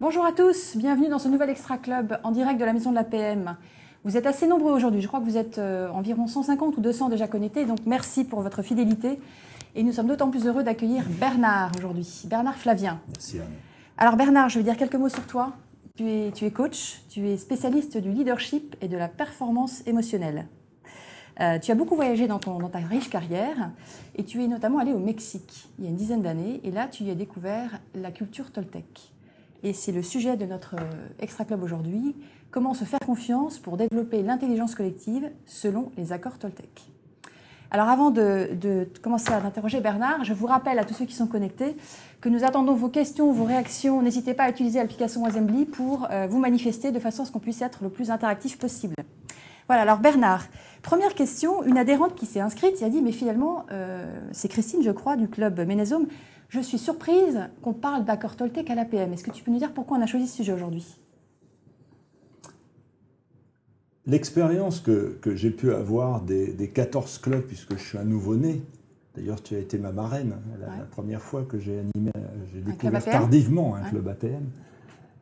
Bonjour à tous, bienvenue dans ce nouvel Extra Club en direct de la Maison de la PM. Vous êtes assez nombreux aujourd'hui, je crois que vous êtes euh, environ 150 ou 200 déjà connectés, donc merci pour votre fidélité. Et nous sommes d'autant plus heureux d'accueillir Bernard aujourd'hui, Bernard Flavien. Merci Anne. Alors Bernard, je vais dire quelques mots sur toi. Tu es, tu es coach, tu es spécialiste du leadership et de la performance émotionnelle. Euh, tu as beaucoup voyagé dans, ton- dans ta riche carrière et tu es notamment allé au Mexique il y a une dizaine d'années et là tu y as découvert la culture toltèque. Et c'est le sujet de notre euh, Extra Club aujourd'hui, comment se faire confiance pour développer l'intelligence collective selon les accords toltèques. Alors avant de, commencer à interroger Bernard, je vous rappelle à tous ceux qui sont connectés que nous attendons vos questions, vos réactions. N'hésitez pas à utiliser l'application Assembly pour euh, vous manifester de façon à ce qu'on puisse être le plus interactif possible. Voilà, alors Bernard, première question, une adhérente qui s'est inscrite, qui a dit, mais finalement, euh, c'est Christine, je crois, du club Ménésome, je suis surprise qu'on parle d'accord Toltec à l'APM. Est-ce que tu peux nous dire pourquoi on a choisi ce sujet aujourd'hui? L'expérience que, que j'ai pu avoir des, des 14 clubs, puisque je suis un nouveau-né, d'ailleurs tu as été ma marraine, la, Ouais. la première fois que j'ai animé, j'ai club découvert tardivement un Ouais. club APM,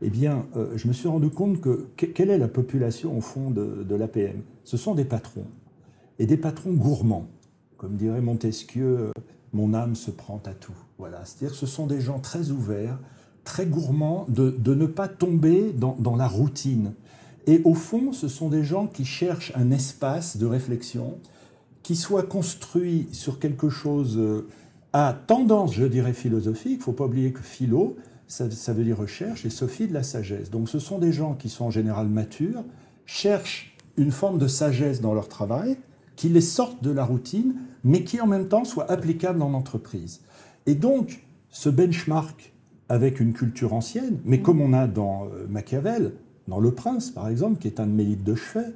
eh bien euh, je me suis rendu compte que, que- quelle est la population au fond de, l'APM Ce sont des patrons, et des patrons gourmands. Comme dirait Montesquieu, mon âme se prend à tout. Voilà, c'est-à-dire que ce sont des gens très ouverts, très gourmands, de, de ne pas tomber dans, dans la routine. Et au fond, ce sont des gens qui cherchent un espace de réflexion qui soit construit sur quelque chose euh, à tendance, je dirais, philosophique. Il ne faut pas oublier que philo, ça, veut dire recherche, et Sophie de la sagesse. Donc ce sont des gens qui sont en général matures, cherchent une forme de sagesse dans leur travail, qui les sortent de la routine, mais qui en même temps soient applicables en entreprise. Et donc, ce benchmark avec une culture ancienne, mais comme on a dans euh, Machiavel, dans Le Prince par exemple, qui est un de mes livres de chevet,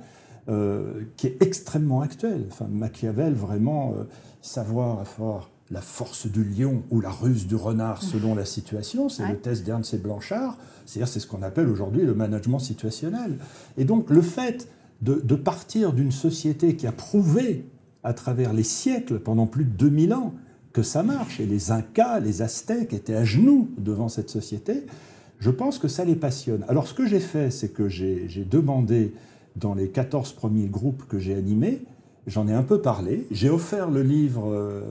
euh, qui est extrêmement actuel. Enfin, Machiavel, vraiment, euh, savoir avoir la force du lion ou la ruse du renard selon la situation, c'est Ouais. le test d'Ernst et Blanchard, c'est-à-dire c'est ce qu'on appelle aujourd'hui le management situationnel. Et donc le fait de, de partir d'une société qui a prouvé à travers les siècles, pendant plus de 2000 ans, que ça marche, et les Incas, les Aztèques étaient à genoux devant cette société, je pense que ça les passionne. Alors ce que j'ai fait, c'est que j'ai j'ai demandé dans les 14 premiers groupes que j'ai animés, j'en ai un peu parlé, j'ai offert le livre euh,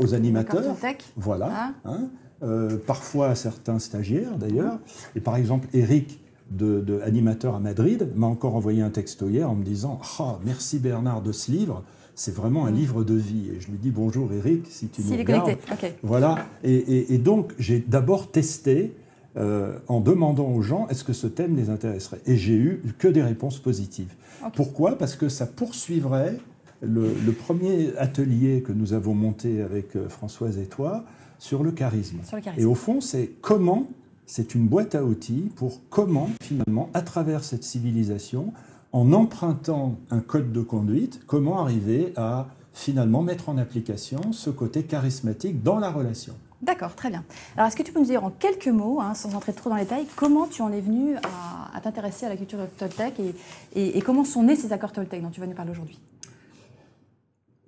aux animateurs. Voilà. Ah. hein. Euh, parfois à certains stagiaires d'ailleurs. Et par exemple, Eric, de, de animateur à Madrid, m'a encore envoyé un texto hier en me disant Ah, merci Bernard de ce livre. C'est vraiment un livre de vie. Et je lui dis bonjour Eric, si tu Si, nous regardes. connectés. Ok. Voilà. Et, et- et donc, j'ai d'abord testé euh, en demandant aux gens est-ce que ce thème les intéresserait? Et j'ai eu que des réponses positives. Pourquoi? Parce que ça poursuivrait le, le premier atelier que nous avons monté avec euh, Françoise et toi sur le charisme. Sur le Et au fond, c'est comment, c'est une boîte à outils pour comment, finalement, à travers cette civilisation, en empruntant un code de conduite, comment arriver à finalement mettre en application ce côté charismatique dans la relation. D'accord, très bien. Alors, est-ce que tu peux nous dire en quelques mots, hein, sans entrer trop dans les détails, comment tu en es venu à, à t'intéresser à la culture Toltec et, et- et comment sont nés ces accords Toltec dont tu vas nous parler aujourd'hui?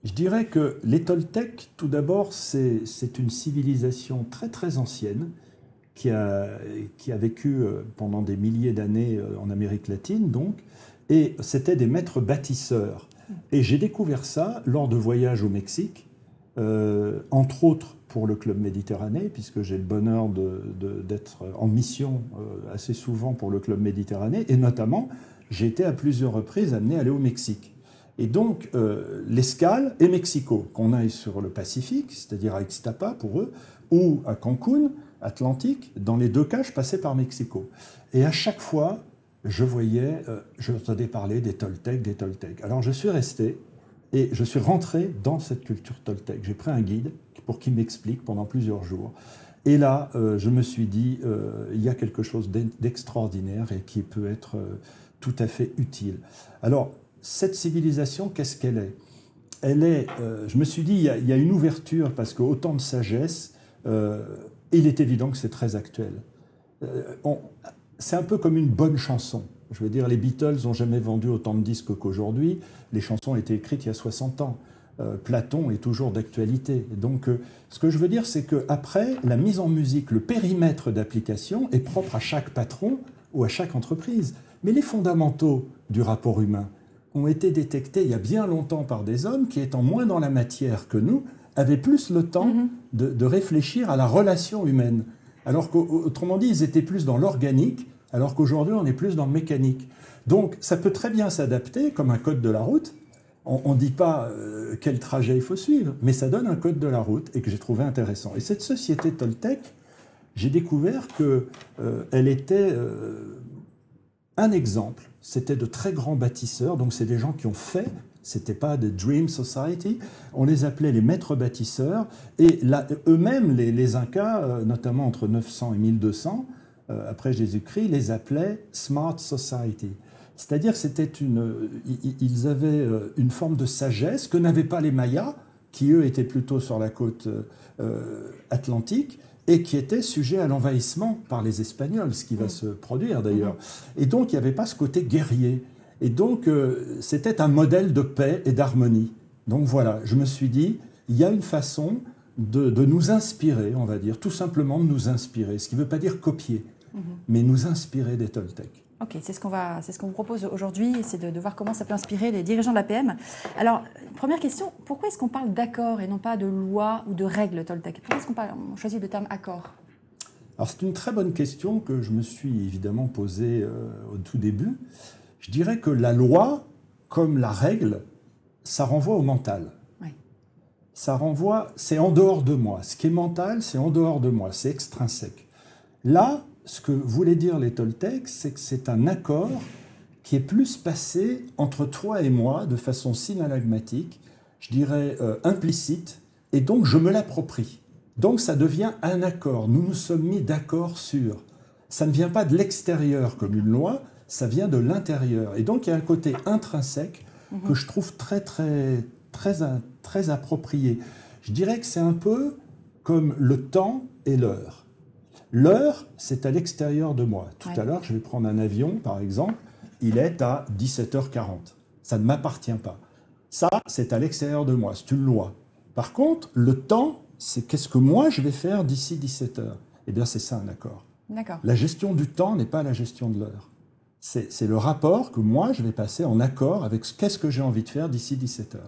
Je dirais que les Toltecs, tout d'abord, c'est une civilisation très très ancienne qui a, vécu euh, pendant des milliers d'années euh, en Amérique latine, donc, et c'était des maîtres bâtisseurs. Et j'ai découvert ça lors de voyages au Mexique, euh, entre autres pour le Club Méditerranée, puisque j'ai le bonheur d'être en mission assez souvent pour le Club Méditerranée, et notamment, j'ai été à plusieurs reprises amené à aller au Mexique. Et donc, euh, l'escale est Mexico, qu'on aille sur le Pacifique, c'est-à-dire à Ixtapa pour eux, ou à Cancun, Atlantique. Dans les deux cas, je passais par Mexico. Et à chaque fois, je voyais, euh, je entendais parler des Toltecs, des Toltecs. Alors je suis resté et je suis rentré dans cette culture Toltec. J'ai pris un guide pour qu'il m'explique pendant plusieurs jours. Et là, euh, je me suis dit, euh, il y a quelque chose d'e- d'extraordinaire et qui peut être euh, tout à fait utile. Alors, cette civilisation, qu'est-ce qu'elle est? Elle est, euh, je me suis dit, il y, a, une ouverture parce qu'autant de sagesse, euh, il est évident que c'est très actuel. Euh, c'est un peu comme une bonne chanson. Je veux dire, les Beatles n'ont jamais vendu autant de disques qu'aujourd'hui. Les chansons ont été écrites il y a 60 ans. Platon est toujours d'actualité. Donc, ce que je veux dire, c'est qu'après, la mise en musique, le périmètre d'application est propre à chaque patron ou à chaque entreprise. Mais les fondamentaux du rapport humain ont été détectés il y a bien longtemps par des hommes qui, étant moins dans la matière que nous, avaient plus le temps de, de réfléchir à la relation humaine. Alors qu'autrement dit, ils étaient plus dans l'organique, alors qu'aujourd'hui, on est plus dans le mécanique. Donc, ça peut très bien s'adapter comme un code de la route on ne dit pas euh, quel trajet il faut suivre, mais ça donne un code de la route et que j'ai trouvé intéressant. Et cette société Toltec, j'ai découvert qu'elle euh, était euh, un exemple. C'était de très grands bâtisseurs, donc c'est des gens qui ont fait. C'était pas des Dream Society. On les appelait les maîtres bâtisseurs. Et eux-mêmes, les, les, Incas, notamment entre 900 et 1200, après Jésus-Christ, les appelaient Smart Society. C'est-à-dire qu'ils avaient euh, une forme de sagesse que n'avaient pas les Mayas, qui eux étaient plutôt sur la côte euh, atlantique et qui étaient sujets à l'envahissement par les Espagnols, ce qui va mm. se produire d'ailleurs. Mm. Et donc il n'y avait pas ce côté guerrier. Et donc euh, c'était un modèle de paix et d'harmonie. Donc voilà, je me suis dit, il y a une façon de, nous inspirer, on va dire, tout simplement de nous inspirer, ce qui ne veut pas dire copier, mm-hmm. mais nous inspirer des Toltecs. Ok, c'est ce qu'on va, c'est ce qu'on propose aujourd'hui, c'est de, voir comment ça peut inspirer les dirigeants de l'APM. Alors, première question, pourquoi est-ce qu'on parle d'accord et non pas de loi ou de règles Toltec? Pourquoi est-ce qu'on choisit le terme accord? Alors, c'est une très bonne question que je me suis évidemment posée euh, au tout début. Je dirais que la loi, comme la règle, ça renvoie au mental. Oui. Ça renvoie, c'est en dehors de moi. Ce qui est mental, c'est en dehors de moi, c'est extrinsèque. Là, ce que voulaient dire les Toltecs, c'est que c'est un accord qui est plus passé entre toi et moi de façon synalagmatique, je dirais euh, implicite, et donc je me l'approprie. Donc ça devient un accord. Nous nous sommes mis d'accord sur. Ça ne vient pas de l'extérieur comme une loi, ça vient de l'intérieur. Et donc il y a un côté intrinsèque que je trouve très très très très approprié. Je dirais que c'est un peu comme le temps et l'heure. L'heure, c'est à l'extérieur de moi. Tout à l'heure, je vais prendre un avion, par exemple, il est à 17h40. Ça ne m'appartient pas. Ça, c'est à l'extérieur de moi, c'est une loi. Par contre, le temps, c'est qu'est-ce que moi je vais faire d'ici 17h. Eh bien, c'est ça un accord. La gestion du temps n'est pas la gestion de l'heure. C'est le rapport que moi je vais passer en accord avec qu'est-ce que j'ai envie de faire d'ici 17h.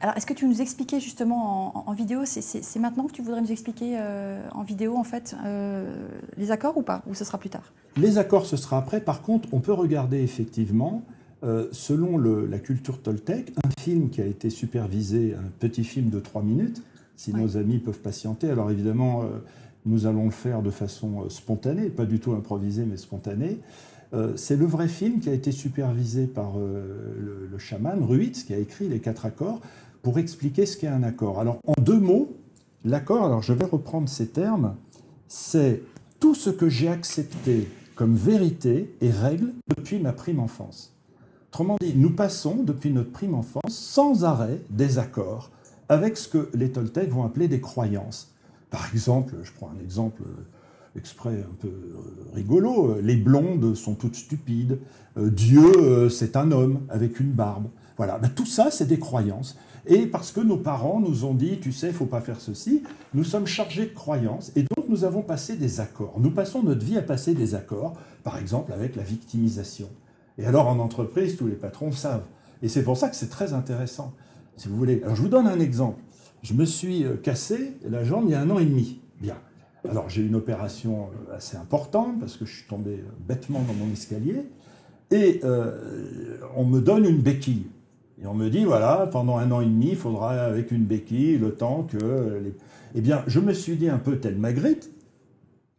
Alors, est-ce que tu nous expliquais justement en, vidéo, c'est maintenant que tu voudrais nous expliquer euh, en vidéo, en fait, euh, les accords ou pas Ou ce sera plus tard? Les accords, ce sera après. Par contre, on peut regarder effectivement, euh, selon la culture toltec, un film qui a été supervisé, un petit film de 3 minutes, si nos amis peuvent patienter. Alors évidemment, nous allons le faire de façon spontanée, pas du tout improvisée, mais spontanée. c'est le vrai film qui a été supervisé par le, le, chaman Ruitz, qui a écrit les quatre accords pour expliquer ce qu'est un accord. Alors, en deux mots, l'accord, alors je vais reprendre ces termes, c'est tout ce que j'ai accepté comme vérité et règle depuis ma prime enfance. Autrement dit, nous passons depuis notre prime enfance sans arrêt des accords avec ce que les Toltecs vont appeler des croyances. Par exemple, je prends un exemple exprès un peu euh, rigolo, les blondes sont toutes stupides, euh, Dieu euh, c'est un homme avec une barbe. Voilà, ben, tout ça c'est des croyances. Et parce que nos parents nous ont dit, tu sais, il faut pas faire ceci, nous sommes chargés de croyances et donc nous avons passé des accords. Nous passons notre vie à passer des accords, par exemple avec la victimisation. Et alors en entreprise, tous les patrons savent. Et c'est pour ça que c'est très intéressant, si vous voulez. Alors je vous donne un exemple. Je me suis euh, cassé la jambe il y a un an et demi. Bien. Alors j'ai une opération euh, assez importante parce que je suis tombé euh, bêtement dans mon escalier et on me donne une béquille. Et on me dit, voilà, pendant un an et demi, il faudra avec une béquille le temps que... Eh bien, je me suis dit un peu tel Magritte,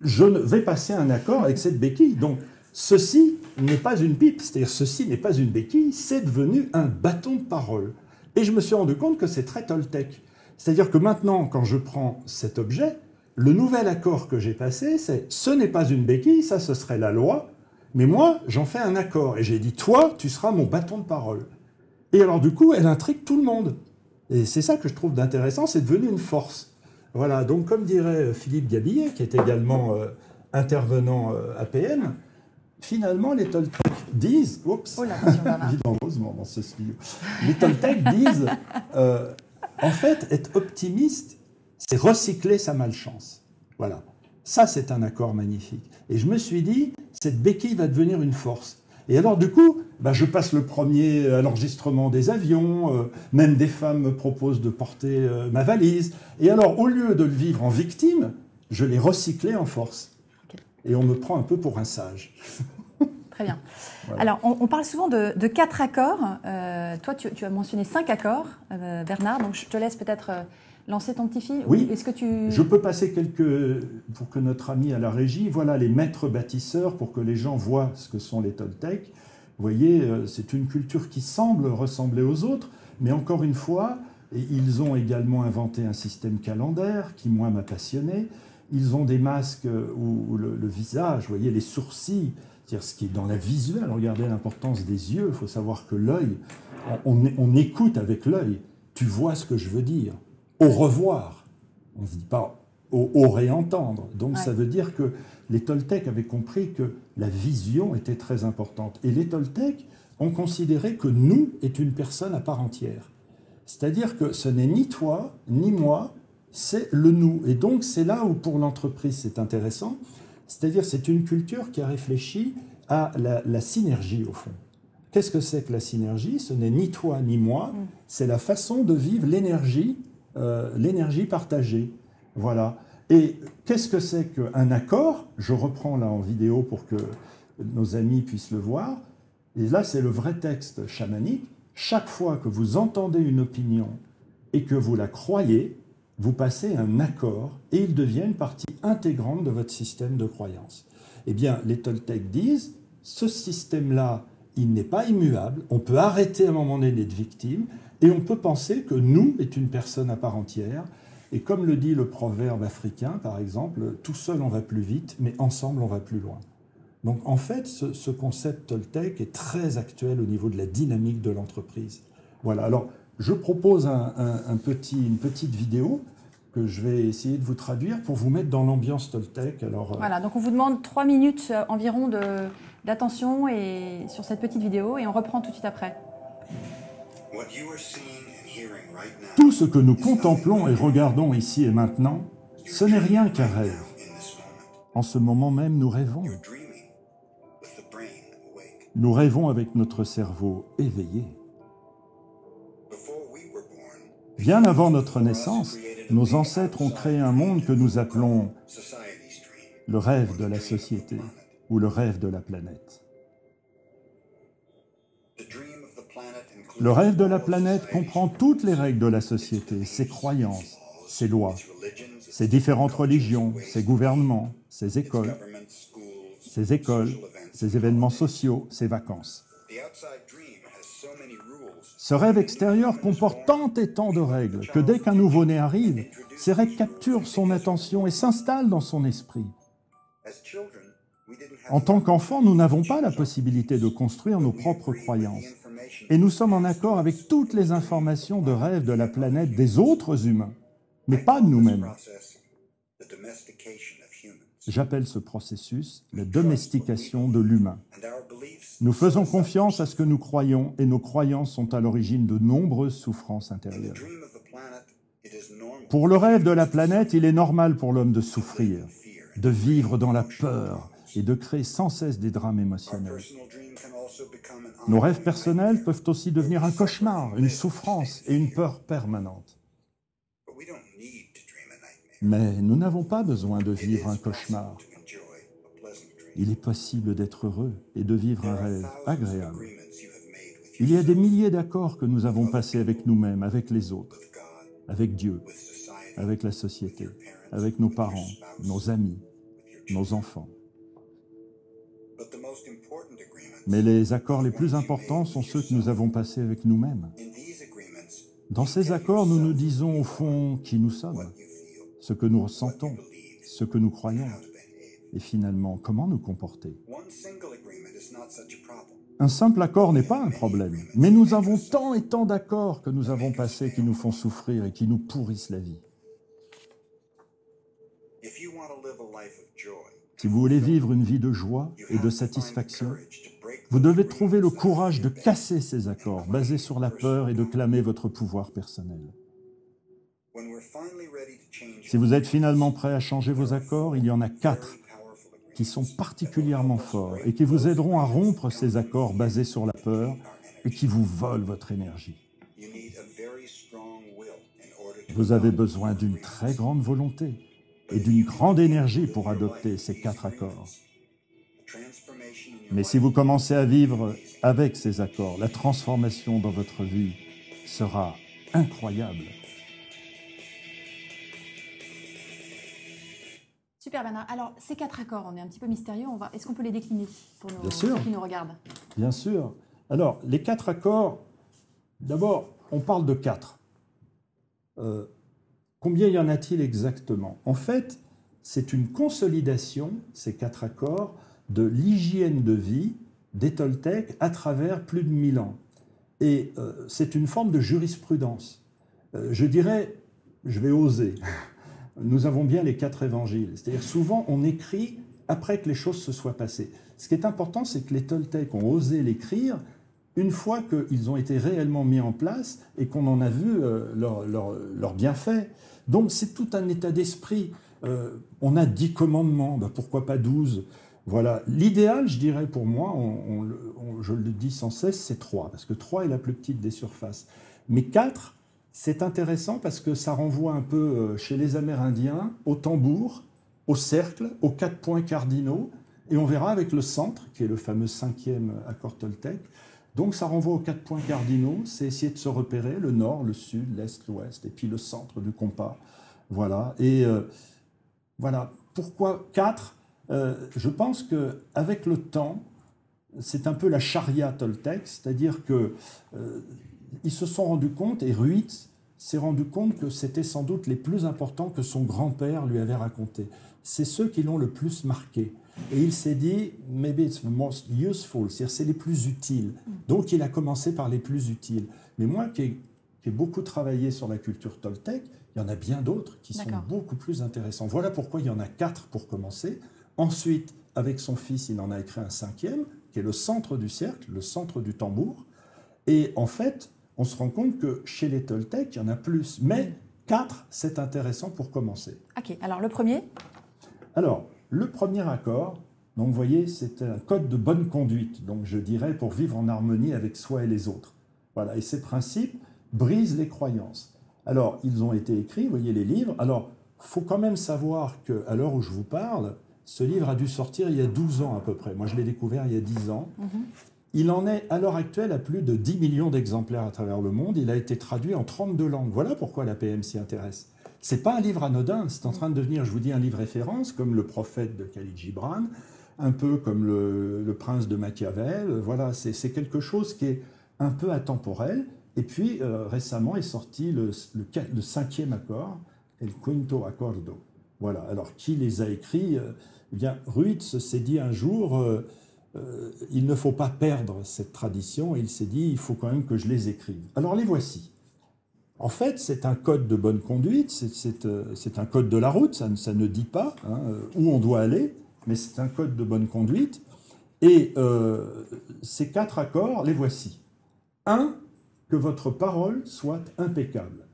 je vais passer un accord avec cette béquille. Donc, ceci n'est pas une pipe, c'est-à-dire ceci n'est pas une béquille, c'est devenu un bâton de parole. Et je me suis rendu compte que c'est très Toltec. C'est-à-dire que maintenant, quand je prends cet objet, le nouvel accord que j'ai passé, c'est ce n'est pas une béquille, ça ce serait la loi, mais moi, j'en fais un accord. Et j'ai dit, toi, tu seras mon bâton de parole. Et alors du coup, elle intrigue tout le monde. Et c'est ça que je trouve d'intéressant, c'est devenu une force. Voilà, donc comme dirait Philippe Gabillet, qui est également euh, intervenant euh, APM, finalement, les Toltecs disent, oups, Oh là, heureusement dans ce studio, les Toltecs disent, euh, en fait, être optimiste, c'est recycler sa malchance. Voilà. Ça, c'est un accord magnifique. Et je me suis dit, cette béquille va devenir une force. Et alors, du coup, bah, je passe le premier à l'enregistrement des avions, euh, même des femmes me proposent de porter euh, ma valise. Et alors, au lieu de le vivre en victime, je l'ai recyclé en force. Et on me prend un peu pour un sage. Très bien. Voilà. Alors, on, on parle souvent de, de quatre accords. Euh, toi, tu, tu as mentionné cinq accords, euh, Bernard. Donc, je te laisse peut-être euh, lancer ton petit fil. Oui. Ou Est-ce que tu... Je peux passer quelques, pour que notre ami à la régie, voilà les maîtres bâtisseurs, pour que les gens voient ce que sont les Toltecs. Vous voyez, euh, c'est une culture qui semble ressembler aux autres, mais encore une fois, ils ont également inventé un système calendaire qui, moi, m'a passionné. Ils ont des masques où le, le visage, vous voyez, les sourcils, c'est-à-dire ce qui est dans la visuelle. Regardez l'importance des yeux. Il faut savoir que l'œil, on, on- on écoute avec l'œil. Tu vois ce que je veux dire. Au revoir. On ne se dit pas au, au réentendre. Donc Ouais. ça veut dire que les Toltecs avaient compris que la vision était très importante. Et les Toltecs ont considéré que nous est une personne à part entière. C'est-à-dire que ce n'est ni toi, ni moi, c'est le nous. Et donc c'est là où pour l'entreprise c'est intéressant. C'est-à-dire c'est une culture qui a réfléchi à la, la synergie au fond. Qu'est-ce que c'est que la synergie? Ce n'est ni toi ni moi, Mm. c'est la façon de vivre l'énergie, euh, l'énergie partagée. Voilà. Et qu'est-ce que c'est qu'un accord? Je reprends là en vidéo pour que nos amis puissent le voir. Et là, c'est le vrai texte chamanique. Chaque fois que vous entendez une opinion et que vous la croyez, vous passez un accord et il devient une partie intégrante de votre système de croyance. Eh bien, les Toltecs disent, ce système-là, il n'est pas immuable, on peut arrêter à un moment donné d'être victime et on peut penser que nous est une personne à part entière. Et comme le dit le proverbe africain, par exemple, tout seul on va plus vite, mais ensemble on va plus loin. Donc en fait, ce, ce concept Toltec est très actuel au niveau de la dynamique de l'entreprise. Voilà, alors je propose un- petit, une petite vidéo que je vais essayer de vous traduire pour vous mettre dans l'ambiance Toltec. Alors, euh, Voilà, donc on vous demande trois minutes euh, environ d'attention sur cette petite vidéo et on reprend tout de suite après. Tout ce que nous contemplons et regardons ici et maintenant, ce n'est rien qu'un rêve. En ce moment même, nous rêvons. Nous rêvons avec notre cerveau éveillé. Bien avant notre naissance, nos ancêtres ont créé un monde que nous appelons le rêve de la société ou le rêve de la planète. The dream of the planet includes Le rêve de la planète comprend toutes les règles de la société, ses croyances, ses lois, ses différentes religions, ses gouvernements, ses écoles, ses écoles, ses événements sociaux, ses vacances. Ce rêve extérieur comporte tant et tant de règles que dès qu'un nouveau-né arrive, ces règles capturent son attention et s'installent dans son esprit. En tant qu'enfants, nous n'avons pas la possibilité de construire nos propres croyances. Et nous sommes en accord avec toutes les informations de rêve de la planète des autres humains, mais pas de nous-mêmes. J'appelle ce processus la domestication de l'humain. Nous faisons confiance à ce que nous croyons et nos croyances sont à l'origine de nombreuses souffrances intérieures. Pour le rêve de la planète, il est normal pour l'homme de souffrir, de vivre dans la peur et de créer sans cesse des drames émotionnels. Nos rêves personnels peuvent aussi devenir un cauchemar, une souffrance et une peur permanente. Mais nous n'avons pas besoin de vivre un cauchemar. Il est possible d'être heureux et de vivre un rêve agréable. Il y a des milliers d'accords que nous avons passés avec nous-mêmes, avec les autres, avec Dieu, avec la société, avec nos parents, nos amis, nos enfants. Mais les accords les plus importants sont ceux que nous avons passés avec nous-mêmes. Dans ces accords, nous nous disons au fond qui nous sommes, ce que nous ressentons, ce que nous croyons, et finalement comment nous comporter. Un simple accord n'est pas un problème, mais nous avons tant et tant d'accords que nous avons passés qui nous font souffrir et qui nous pourrissent la vie. Si vous voulez vivre une vie de joie et de satisfaction, vous devez trouver le courage de casser ces accords basés sur la peur et de clamer votre pouvoir personnel. Si vous êtes finalement prêt à changer vos accords, il y en a quatre qui sont particulièrement forts et qui vous aideront à rompre ces accords basés sur la peur et qui vous volent votre énergie. Vous avez besoin d'une très grande volonté et d'une grande énergie pour adopter ces quatre accords. Mais si vous commencez à vivre avec ces accords, la transformation dans votre vie sera incroyable. Super Bernard. Alors, ces quatre accords, on est un petit peu mystérieux. On va... Est-ce qu'on peut les décliner pour nos, Bien sûr. ceux qui nous regardent? Bien sûr. Alors, les quatre accords, d'abord, on parle de quatre. Euh, combien y en a-t-il exactement? En fait, c'est une consolidation, ces quatre accords, de l'hygiène de vie des Toltecs à travers plus de 1000 ans. Et euh, c'est une forme de jurisprudence. Euh, je dirais, je vais oser, nous avons bien les quatre évangiles. C'est-à-dire souvent on écrit après que les choses se soient passées. Ce qui est important, c'est que les Toltecs ont osé l'écrire une fois qu'ils ont été réellement mis en place et qu'on en a vu euh, leur, leur. Donc c'est tout un état d'esprit. On a dix commandements, ben, pourquoi pas douze? Voilà. L'idéal, je dirais pour moi, je le dis sans cesse, c'est trois, parce que trois est la plus petite des surfaces. Mais quatre, c'est intéressant parce que ça renvoie un peu euh, chez les Amérindiens au tambour, au cercle, aux quatre points cardinaux, et on verra avec le centre, qui est le fameux cinquième accord toltec. Donc ça renvoie aux quatre points cardinaux, c'est essayer de se repérer, le nord, le sud, l'est, l'ouest, et puis le centre du compas. Voilà. Et euh, voilà. Pourquoi quatre? Euh, Je pense que avec le temps, c'est un peu la charia toltec, c'est-à-dire que euh, ils se sont rendus compte, et Ruitz s'est rendu compte que c'était sans doute les plus importants que son grand-père lui avait racontés. C'est ceux qui l'ont le plus marqué. Et il s'est dit, maybe it's the most useful, c'est-à-dire c'est les plus utiles. Donc il a commencé par les plus utiles. Mais moi qui ai, qui ai beaucoup travaillé sur la culture toltec, il y en a bien d'autres qui sont beaucoup plus intéressants. Voilà pourquoi il y en a quatre pour commencer. Ensuite, avec son fils, il en a écrit un cinquième, qui est le centre du cercle, le centre du tambour. Et en fait, on se rend compte que chez les Toltecs, il y en a plus. Mais quatre, c'est intéressant pour commencer. Ok, alors le premier? Alors, le premier accord, donc vous voyez, c'est un code de bonne conduite, donc je dirais pour vivre en harmonie avec soi et les autres. Voilà, et ces principes brisent les croyances. Alors, ils ont été écrits, vous voyez les livres. Alors, faut quand même savoir qu'à l'heure où je vous parle, ce livre a dû sortir il y a 12 ans à peu près. Moi, je l'ai découvert il y a 10 ans. Mhm. Il en est à l'heure actuelle à plus de 10 millions d'exemplaires à travers le monde. Il a été traduit en 32 langues. Voilà pourquoi la PM s'y intéresse. C'est pas un livre anodin, c'est en train de devenir, je vous dis, un livre référence, comme Le Prophète de Khalid Gibran, un peu comme Le, le Prince de Machiavel. Voilà, c'est quelque chose qui est un peu atemporel. Et puis, euh, récemment est sorti le, le, le, cinquième accord, El Quinto Accordo. Voilà, alors qui les a écrits eh bien, Ruitz s'est dit un jour, euh, euh, il ne faut pas perdre cette tradition, il s'est dit, il faut quand même que je les écrive. Alors les voici. En fait, c'est un code de bonne conduite, c'est euh, un code de la route, ça, ne dit pas hein, où on doit aller, mais c'est un code de bonne conduite. Et euh, ces quatre accords, les voici. Un, que votre parole soit impeccable.